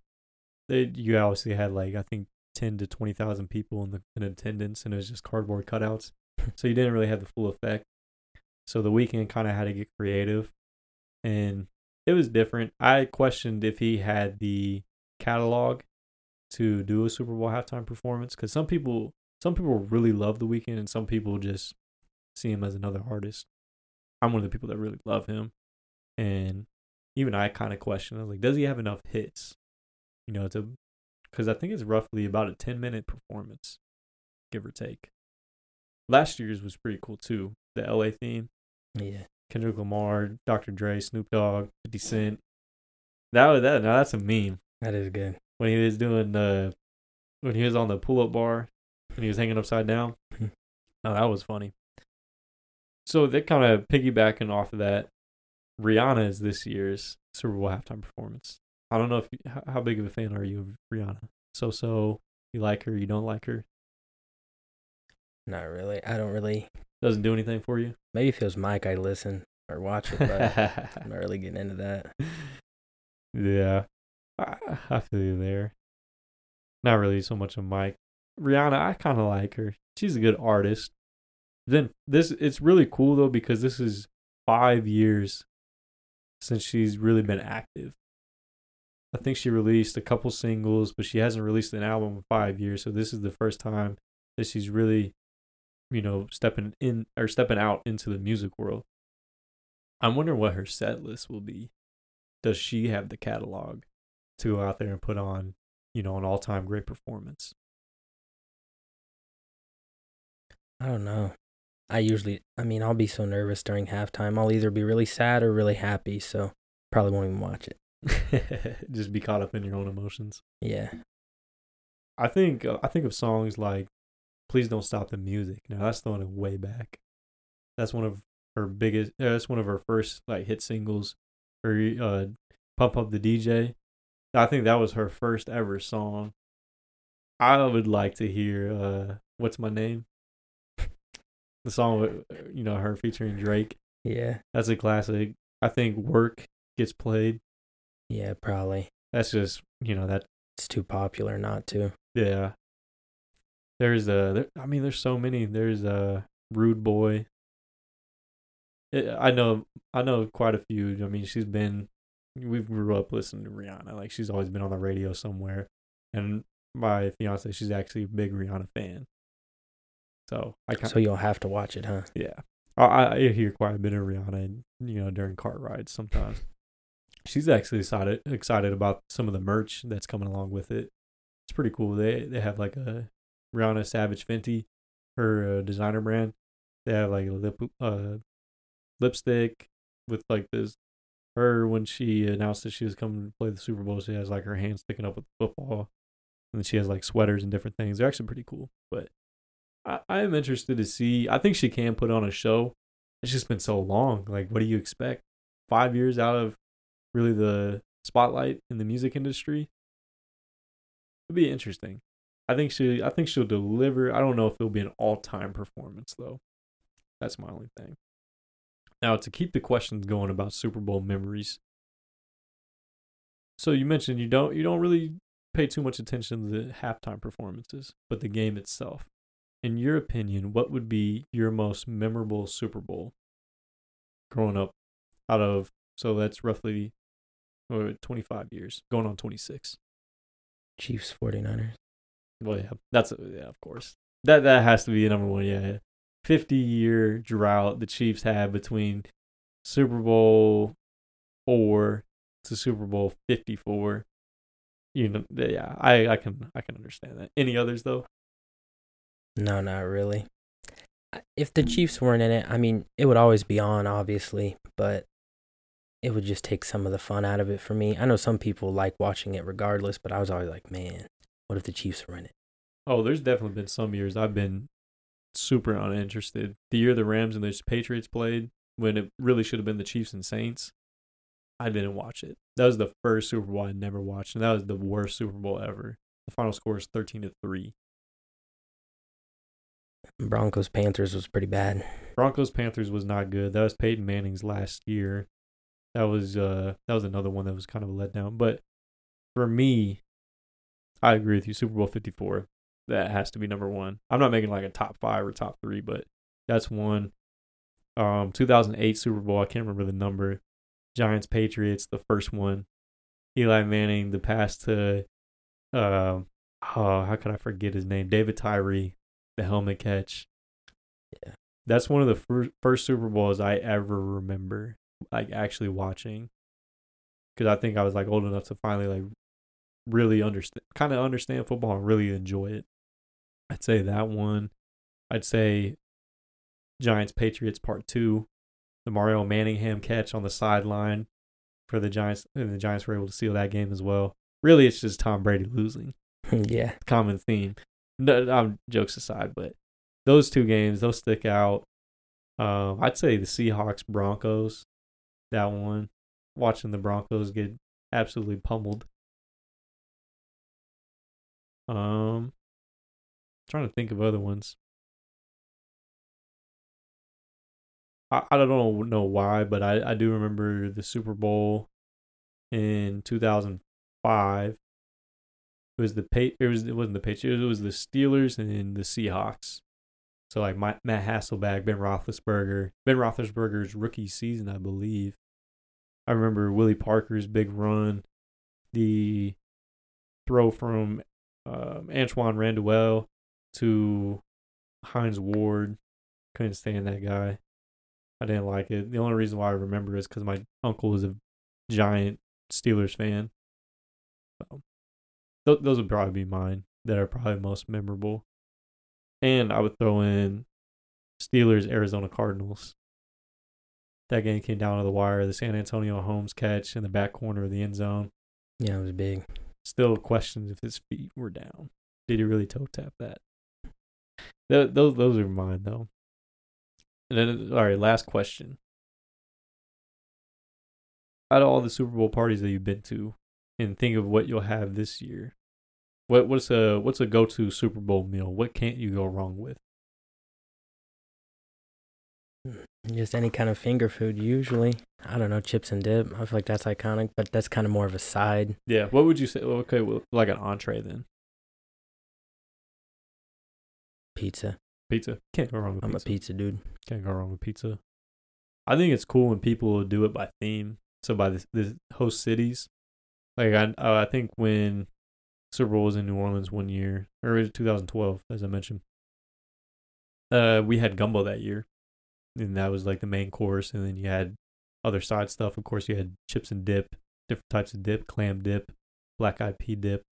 they you obviously had like I think ten to twenty thousand people in the in attendance, and it was just cardboard cutouts. [laughs] so you didn't really have the full effect. So the Weeknd kind of had to get creative, and it was different. I questioned if he had the catalog to do a Super Bowl halftime performance because some people some people really love the Weeknd and some people just see him as another artist. I'm one of the people that really love him, and even I kind of question. I was like, does he have enough hits? You know, to because I think it's roughly about a 10 minute performance, give or take. Last year's was pretty cool too. The LA theme.
Yeah.
Kendrick Lamar, Dr. Dre, Snoop Dogg, 50 Cent. That was that. Now that's a meme.
That is good.
When he was doing the, when he was on the pull up bar, and he was hanging upside down. Mm-hmm. oh, that was funny. So they're kind of piggybacking off of that. Rihanna is this year's Super Bowl halftime performance. I don't know if you, how big of a fan are you of Rihanna? So so, you like her, you don't like her?
Not really. I don't really.
Doesn't do anything for you.
Maybe if it was Mike, I'd listen or watch it, but I'm not really getting into that. [laughs]
Yeah, I, I feel you there. Not really so much of Mike. Rihanna, I kind of like her. She's a good artist. Then this, it's really cool though because this is five years since she's really been active. I think she released a couple singles, but she hasn't released an album in five years. So this is the first time that she's really, you know, stepping in or stepping out into the music world. I'm wondering what her set list will be. Does she have the catalog to go out there and put on, you know, an all time great performance?
I don't know. I usually, I mean, I'll be so nervous during halftime. I'll either be really sad or really happy. So probably won't even watch it. [laughs]
Just be caught up in your own emotions.
Yeah.
I think uh, I think of songs like "Please Don't Stop the Music." Now that's throwing it way back. That's one of her biggest. Uh, that's one of her first like hit singles. Her uh, "Pump Up the DJ." I think that was her first ever song. I would like to hear uh, "What's My Name." The song with uh, you know her featuring Drake.
Yeah.
That's a classic. I think "Work" gets played.
Yeah, probably.
That's just you know that
It's too popular not to.
Yeah. There's a, there, I mean, there's so many. There's a rude boy. It, I know, I know quite a few. I mean, she's been, we grew up listening to Rihanna. Like she's always been on the radio somewhere, and my fiance, she's actually a big Rihanna fan. So I kind
So you'll have to watch it, huh?
yeah, I, I hear quite a bit of Rihanna, you know, during car rides sometimes. She's actually excited excited about some of the merch that's coming along with it. It's pretty cool. They they have like a Rihanna Savage Fenty, her uh, designer brand. They have like a lip uh lipstick with like this. Her when she announced that she was coming to play the Super Bowl, she has like her hand sticking up with the football, and then she has like sweaters and different things. They're actually pretty cool. But I, am interested to see. I think she can put on a show. It's just been so long. Like, what do you expect? Five years out of really the spotlight in the music industry. It'll be interesting. I think she I think she'll deliver. I don't know if it'll be an all-time performance though. That's my only thing. Now to keep the questions going about Super Bowl memories. So you mentioned you don't you don't really pay too much attention to the halftime performances, but the game itself. In your opinion, what would be your most memorable Super Bowl growing up out of so that's roughly or 25 years, going on 26.
Chiefs 49ers.
Well, yeah, that's uh, yeah, of course. That that has to be the number one. Yeah, 50 year drought the Chiefs had between Super Bowl four to Super Bowl 54. You know, yeah, I I can I can understand that. Any others though?
No, not really. If the mm. Chiefs weren't in it, I mean, it would always be on, obviously, but it would just take some of the fun out of it for me. I know some people like watching it regardless, but I was always like, man, what if the Chiefs were in it?
Oh, there's definitely been some years I've been super uninterested. The year the Rams and the Patriots played, when it really should have been the Chiefs and Saints, I didn't watch it. That was the first Super Bowl I never watched, and that was the worst Super Bowl ever. The final score is thirteen to three.
Broncos Panthers was pretty bad.
Broncos Panthers was not good. That was Peyton Manning's last year. That was uh that was another one that was kind of a letdown. But for me, I agree with you. Super Bowl fifty four. That has to be number one. I'm not making like a top five or top three, but that's one. Um, 2008 Super Bowl. I can't remember the number. Giants Patriots, the first one. Eli Manning, the pass to, um, oh, how could I forget his name? David Tyree, the helmet catch.
Yeah.
That's one of the first first Super Bowls I ever remember, like actually watching. Because I think I was like old enough to finally like really understand, kind of understand football and really enjoy it. I'd say that one. I'd say Giants Patriots Part Two, the Mario Manningham catch on the sideline for the Giants, and the Giants were able to seal that game as well. Really, it's just Tom Brady losing. [laughs]
yeah.
Common theme. No, um, jokes aside, but those two games, those stick out. Um, I'd say the Seahawks Broncos, that one. Watching the Broncos get absolutely pummeled. Um, trying to think of other ones. I, I don't know, why, but I, I do remember the Super Bowl in 2005. It was the pay. It was it wasn't the Patriots. It was the Steelers and the Seahawks. So like my, Matt Hasselbeck, Ben Roethlisberger, Ben Roethlisberger's rookie season, I believe. I remember Willie Parker's big run, the throw from um, Antoine Randall to Hines Ward. Couldn't stand that guy. I didn't like it. The only reason why I remember is because my uncle was a giant Steelers fan. So, th- those would probably be mine that are probably most memorable. And I would throw in Steelers Arizona Cardinals. That game came down to the wire. The Santonio Holmes catch in the back corner of the end zone.
Yeah, it was big.
Still questions if his feet were down. Did he really toe tap that? Th- those those are mine though. And then, all right, last question. Out of all the Super Bowl parties that you've been to, and think of what you'll have this year, what what's a what's a go to Super Bowl meal? What can't you go wrong with?
Hmm, just any kind of finger food, usually. I don't know, chips and dip. I feel like that's iconic, but that's kind of more of a side.
Yeah, what would you say? Okay, well, like an entree then.
Pizza.
Pizza. Can't go wrong with
I'm
pizza.
a pizza dude.
Can't go wrong with pizza. I think it's cool when people do it by theme. So by the, the host cities, like I uh, I think when Super Bowl was in New Orleans one year, or it was 2012, as I mentioned. Uh, we had gumbo that year, and that was like the main course, and then you had other side stuff. Of course, you had chips and dip, different types of dip, clam dip, black eyed pea dip.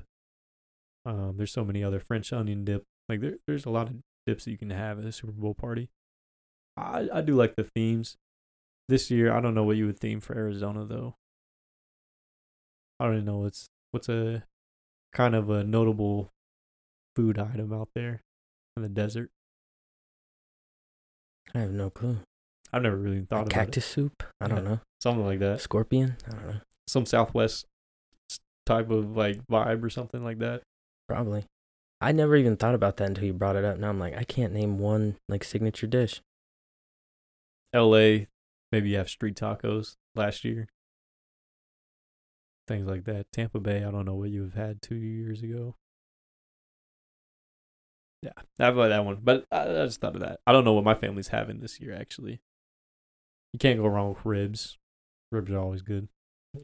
Um, there's so many other French onion dip. Like there, there's a lot of dips that you can have at a Super Bowl party. I I do like the themes. This year, I don't know what you would theme for Arizona though. I don't even know what's what's a kind of a notable food item out there in the desert.
I have no clue.
I've never really thought about
Cactus
it.
soup? I don't know.
Something like that.
Scorpion? I don't know.
Some Southwest type of like vibe or something like that.
Probably. I never even thought about that until you brought it up. Now I'm like, I can't name one like signature dish.
L.A. Maybe you have street tacos last year. Things like that. Tampa Bay. I don't know what you have had two years ago. Yeah, I like that one. But I, I just thought of that. I don't know what my family's having this year. Actually, you can't go wrong with ribs. Ribs are always good.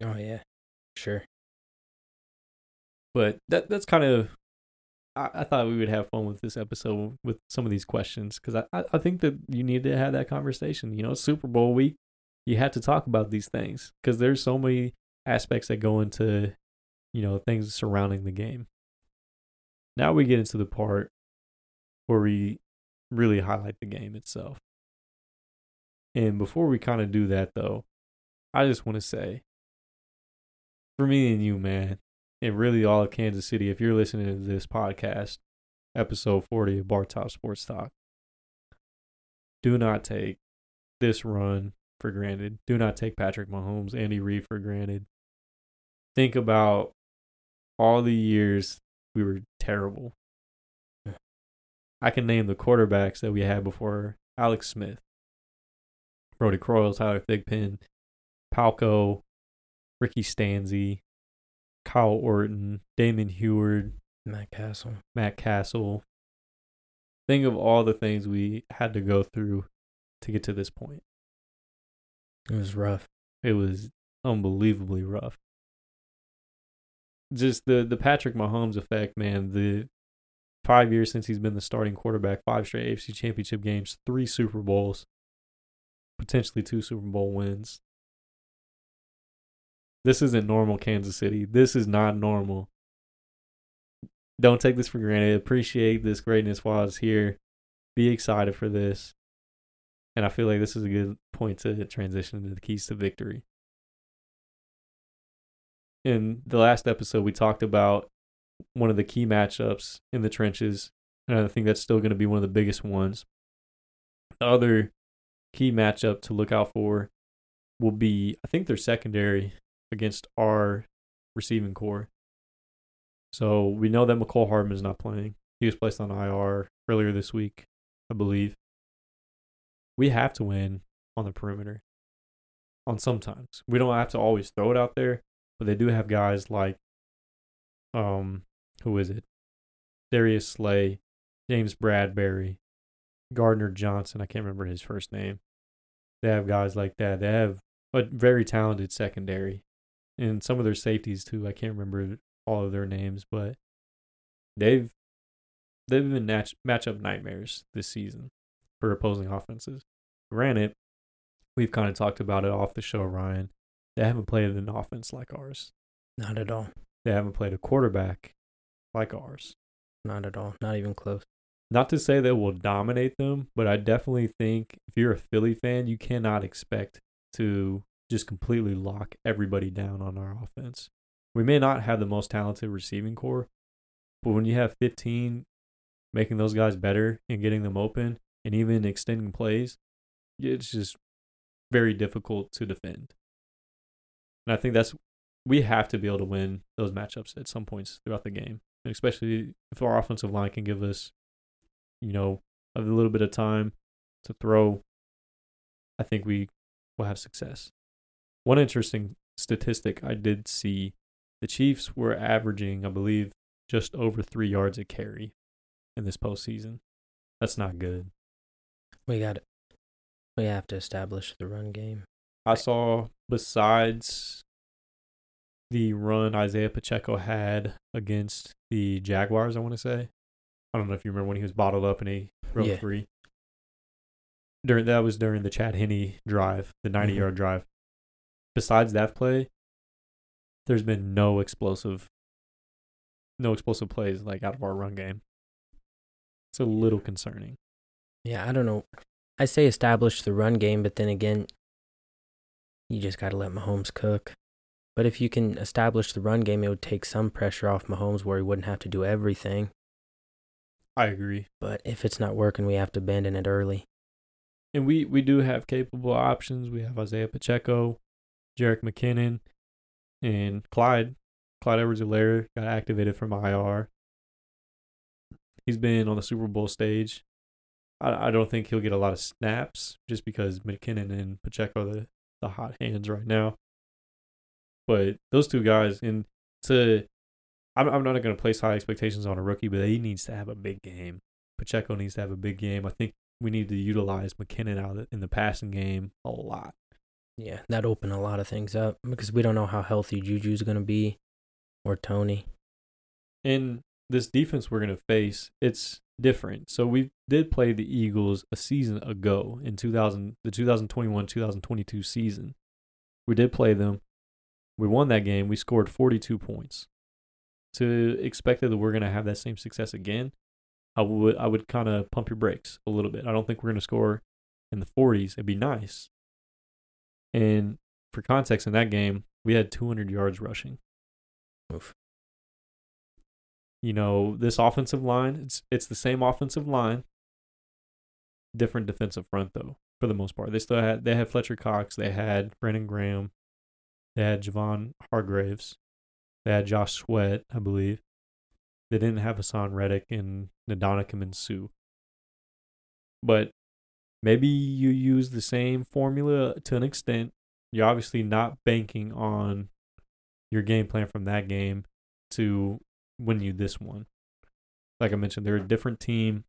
Oh yeah. Sure.
But that that's kind of. I, I thought we would have fun with this episode with some of these questions because I, I I think that you need to have that conversation. You know, Super Bowl week, you have to talk about these things because there's so many aspects that go into, you know, things surrounding the game. Now we get into the part where we really highlight the game itself. And before we kind of do that, though, I just want to say, for me and you, man, and really all of Kansas City, if you're listening to this podcast, episode 40 of Bar Top Sports Talk, do not take this run for granted. Do not take Patrick Mahomes, Andy Reid for granted. Think about all the years we were terrible. I can name the quarterbacks that we had before Alex Smith, Brodie Croyle, Tyler Thigpen, Palko, Ricky Stanzi, Kyle Orton, Damon Huard,
Matt Cassel.
Matt Cassel. Think of all the things we had to go through to get to this point.
It was rough.
It was unbelievably rough. Just the the Patrick Mahomes effect, man. The five years since he's been the starting quarterback, five straight AFC Championship games, three Super Bowls, potentially two Super Bowl wins. This isn't normal, Kansas City. This is not normal. Don't take this for granted. Appreciate this greatness while it's here. Be excited for this. And I feel like this is a good point to transition into the keys to victory. In the last episode, we talked about one of the key matchups in the trenches, and I think that's still going to be one of the biggest ones. The other key matchup to look out for will be, I think, their secondary against our receiving corps. So we know that Mecole Hardman is not playing. He was placed on IR earlier this week, I believe. We have to win on the perimeter. On sometimes. We don't have to always throw it out there, but they do have guys like um who is it? Darius Slay, James Bradberry, Gardner Johnson, I can't remember his first name. They have guys like that. They have a very talented secondary. And some of their safeties too. I can't remember all of their names, but they've they've been match matchup nightmares this season for opposing offenses. Granted, we've kind of talked about it off the show, Ryan. They haven't played an offense like ours.
Not at all.
They haven't played a quarterback like ours.
Not at all. Not even close.
Not to say that we'll dominate them, but I definitely think if you're a Philly fan, you cannot expect to just completely lock everybody down on our offense. We may not have the most talented receiving corps, but when you have 15 making those guys better and getting them open and even extending plays, it's just very difficult to defend. And I think that's we have to be able to win those matchups at some points throughout the game, and especially if our offensive line can give us, you know, a little bit of time to throw. I think we will have success. One interesting statistic I did see the Chiefs were averaging, I believe, just over three yards a carry in this postseason. That's not good.
We got. We have to establish the run game.
I saw besides the run Isaiah Pacheco had against the Jaguars, I want to say. I don't know if you remember when he was bottled up and he broke
Yeah.
free. During that was during the Chad Henne drive, the 90
Mhm.
yard drive. Besides that play, there's been no explosive no explosive plays like out of our run game. It's a little concerning.
Yeah, I don't know. I say establish the run game, but then again, you just got to let Mahomes cook. But if you can establish the run game, it would take some pressure off Mahomes where he wouldn't have to do everything.
I agree.
But if it's not working, we have to abandon it early.
And we we do have capable options. We have Isaiah Pacheco, Jerick McKinnon, and Clyde. Clyde edwards helaire got activated from IR. He's been on the Super Bowl stage. I, I don't think he'll get a lot of snaps just because McKinnon and Pacheco the, the hot hands right now. But those two guys, and to, I'm, I'm not going to place high expectations on a rookie, but he needs to have a big game. Pacheco needs to have a big game. I think we need to utilize McKinnon out in the passing game a lot.
Yeah, that opened a lot of things up because we don't know how healthy Juju's going to be or Tony.
in this defense we're going to face, it's different. So we did play the Eagles a season ago in 2000, the 2021-2022 season. We did play them. We won that game. We scored 42 points. To expect that we're going to have that same success again, I would I would kind of pump your brakes a little bit. I don't think we're going to score in the 40s. It'd be nice. And for context, in that game, we had 200 yards rushing
Oof.
You know, this offensive line, it's it's the same offensive line, different defensive front though, for the most part. They still had they had Fletcher Cox, they had Brandon Graham, they had Javon Hargraves, they had Josh Sweat, I believe. They didn't have Haason Reddick and Ndamukong and Suh. But maybe you use the same formula to an extent. You're obviously not banking on your game plan from that game to win you this one. Like I mentioned, they're a different team.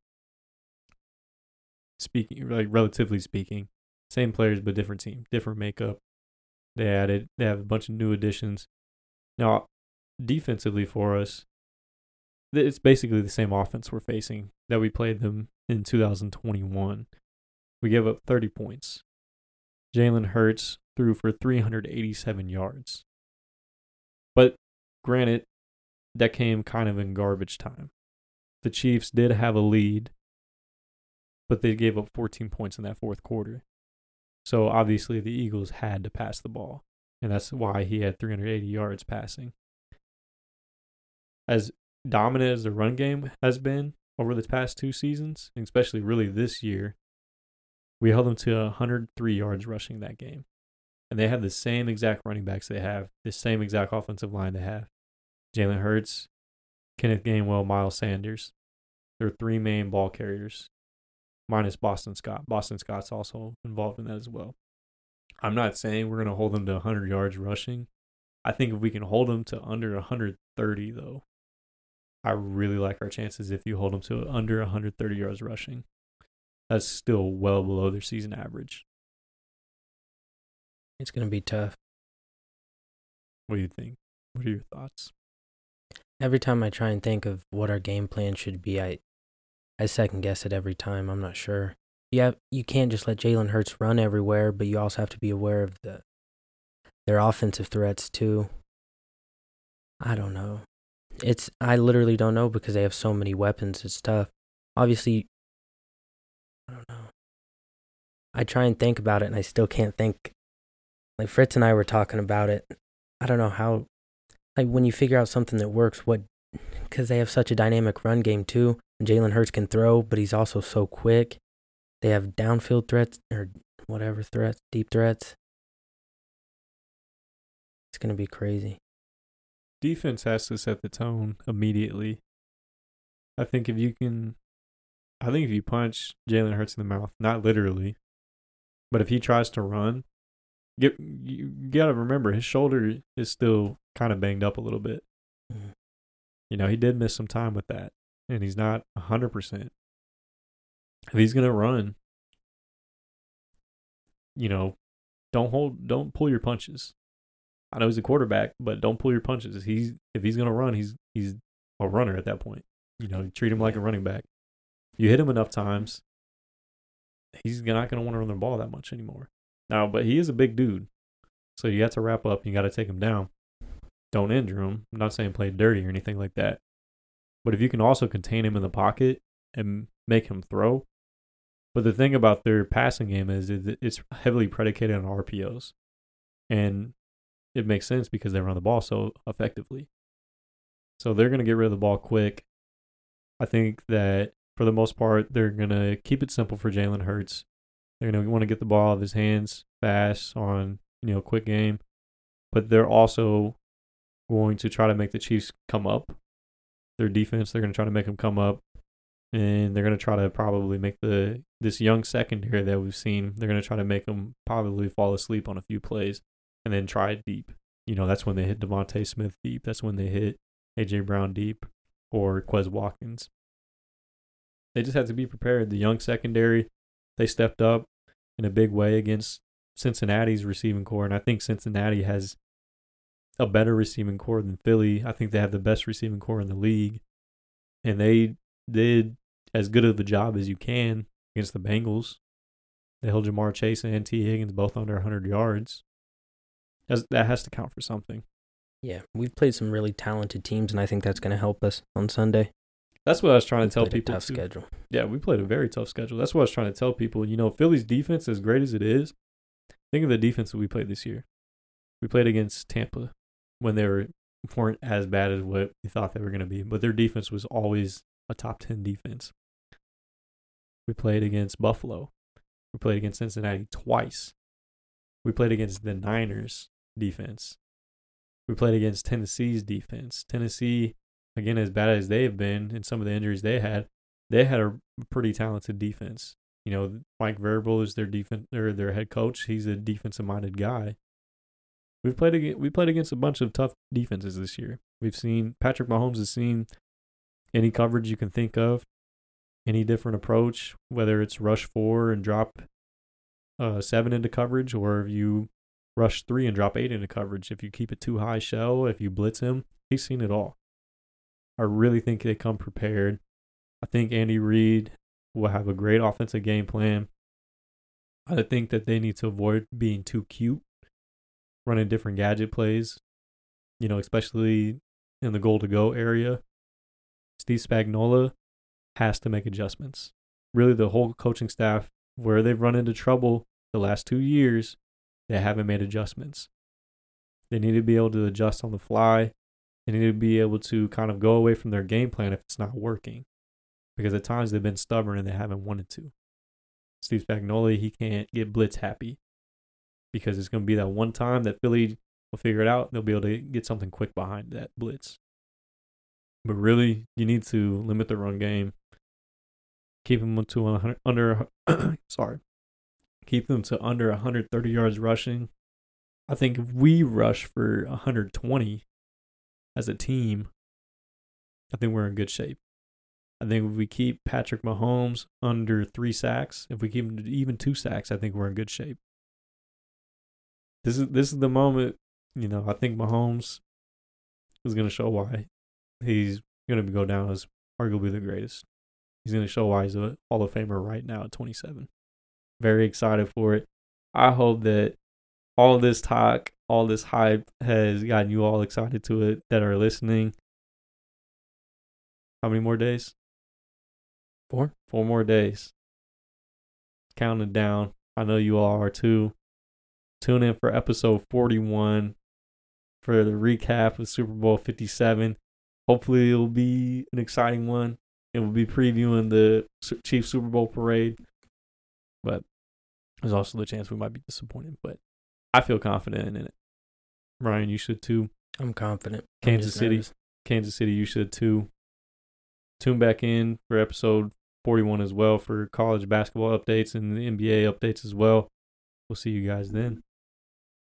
Speaking like relatively speaking, same players but different team, different makeup. They added they have a bunch of new additions. Now, defensively for us, it's basically the same offense we're facing that we played them in 2021. We gave up 30 points. Jalen Hurts threw for 387 yards. But granted, that came kind of in garbage time. The Chiefs did have a lead, but they gave up 14 points in that fourth quarter. So obviously the Eagles had to pass the ball, and that's why he had 380 yards passing. As dominant as the run game has been over the past two seasons, especially really this year, we held them to 103 yards rushing that game. And they have the same exact running backs they have, the same exact offensive line they have. Jalen Hurts, Kenneth Gainwell, Miles Sanders. They're three main ball carriers, minus Boston Scott. Boston Scott's also involved in that as well. I'm not saying we're going to hold them to 100 yards rushing. I think if we can hold them to under 130, though, I really like our chances if you hold them to under 130 yards rushing. That's still well below their season average.
It's going to be tough.
What do you think? What are your thoughts?
Every time I try and think of what our game plan should be, I I second guess it every time. I'm not sure. Yeah, you can't just let Jalen Hurts run everywhere, but you also have to be aware of the their offensive threats too. I don't know. It's I literally don't know because they have so many weapons. It's tough. Obviously, I don't know. I try and think about it, and I still can't think. Like Fritz and I were talking about it. I don't know how. Like when you figure out something that works, what? Because they have such a dynamic run game too. Jalen Hurts can throw, but he's also so quick. They have downfield threats or whatever threats, deep threats. It's gonna be crazy.
Defense has to set the tone immediately. I think if you can, I think if you punch Jalen Hurts in the mouth, not literally, but if he tries to run, get you gotta remember his shoulder is still kind of banged up a little bit. Mm. You know, he did miss some time with that, and he's not hundred percent. If he's gonna run, you know, don't hold, don't pull your punches. I know he's a quarterback, but don't pull your punches. He's if he's gonna run, he's he's a runner at that point. You know, treat him like a running back. You hit him enough times, he's not gonna want to run the ball that much anymore. Now, but he is a big dude, so you have to wrap up. You got to take him down. Don't injure him. I'm not saying play dirty or anything like that. But if you can also contain him in the pocket and make him throw, but the thing about their passing game is it's heavily predicated on RPOs. And it makes sense because they run the ball so effectively. So they're going to get rid of the ball quick. I think that for the most part, they're going to keep it simple for Jalen Hurts. They're going to want to get the ball out of his hands fast on, you know, quick game. But they're also going to try to make the Chiefs come up. Their defense, they're going to try to make them come up and they're going to try to probably make the this young secondary that we've seen. They're going to try to make them probably fall asleep on a few plays, and then try deep. You know, that's when they hit DeVonta Smith deep. That's when they hit AJ Brown deep or Quez Watkins. They just have to be prepared. The young secondary, they stepped up in a big way against Cincinnati's receiving corps, and I think Cincinnati has a better receiving corps than Philly. I think they have the best receiving corps in the league, and they did as good of a job as you can against the Bengals. They held Ja'Marr Chase and Tee Higgins both under 100 yards. That has to count for something.
Yeah, we've played some really talented teams, and I think that's going to help us on Sunday.
That's what I was trying we to tell people.
tough too. schedule.
Yeah, we played a very tough schedule. That's what I was trying to tell people. You know, Philly's defense, as great as it is, think of the defense that we played this year. We played against Tampa when they were weren't as bad as what we thought they were going to be, but their defense was always a top 10 defense. We played against Buffalo. We played against Cincinnati twice. We played against the Niners defense. We played against Tennessee's defense. Tennessee again, as bad as they have been and some of the injuries they had, they had a pretty talented defense. You know, Mike Vrabel is their defense or their head coach. He's a defensive minded guy. We've played against, we played against a bunch of tough defenses this year. We've seen Patrick Mahomes has seen any coverage you can think of, any different approach, whether it's rush four and drop uh, seven into coverage, or if you rush three and drop eight into coverage. If you keep it too high shell, if you blitz him, he's seen it all. I really think they come prepared. I think Andy Reid will have a great offensive game plan. I think that they need to avoid being too cute, running different gadget plays, you know, especially in the goal to go area. Steve Spagnuolo has to make adjustments. Really, the whole coaching staff, where they've run into trouble the last two years, they haven't made adjustments. They need to be able to adjust on the fly. They need to be able to kind of go away from their game plan if it's not working. Because at times they've been stubborn and they haven't wanted to. Steve Spagnuolo, he can't get blitz happy because it's going to be that one time that Philly will figure it out. They'll be able to get something quick behind that blitz. But really, you need to limit the run game. Keep them to 100, under, [coughs] sorry, keep them to under 130 yards rushing. I think if we rush for 120 as a team, I think we're in good shape. I think if we keep Patrick Mahomes under three sacks, if we keep him to even two sacks, I think we're in good shape. This is this is the moment, you know. I think Mahomes is going to show why he's going to go down as arguably the greatest. He's going to show why he's a Hall of Famer right now at 27. Very excited for it. I hope that all this talk, all this hype has gotten you all excited to it that are listening. How many more days?
Four.
Four more days. Counting down. I know you all are too. Tune in for episode 41 for the recap of Super Bowl 57. Hopefully, it'll be an exciting one. And we'll be previewing the Chief Super Bowl parade. But there's also the chance we might be disappointed. But I feel confident in it. Ryan, you should too.
I'm confident. I'm
Kansas City.
nervous.
Kansas City, you should too. Tune back in for episode 41 as well for college basketball updates and the NBA updates as well. We'll see you guys then.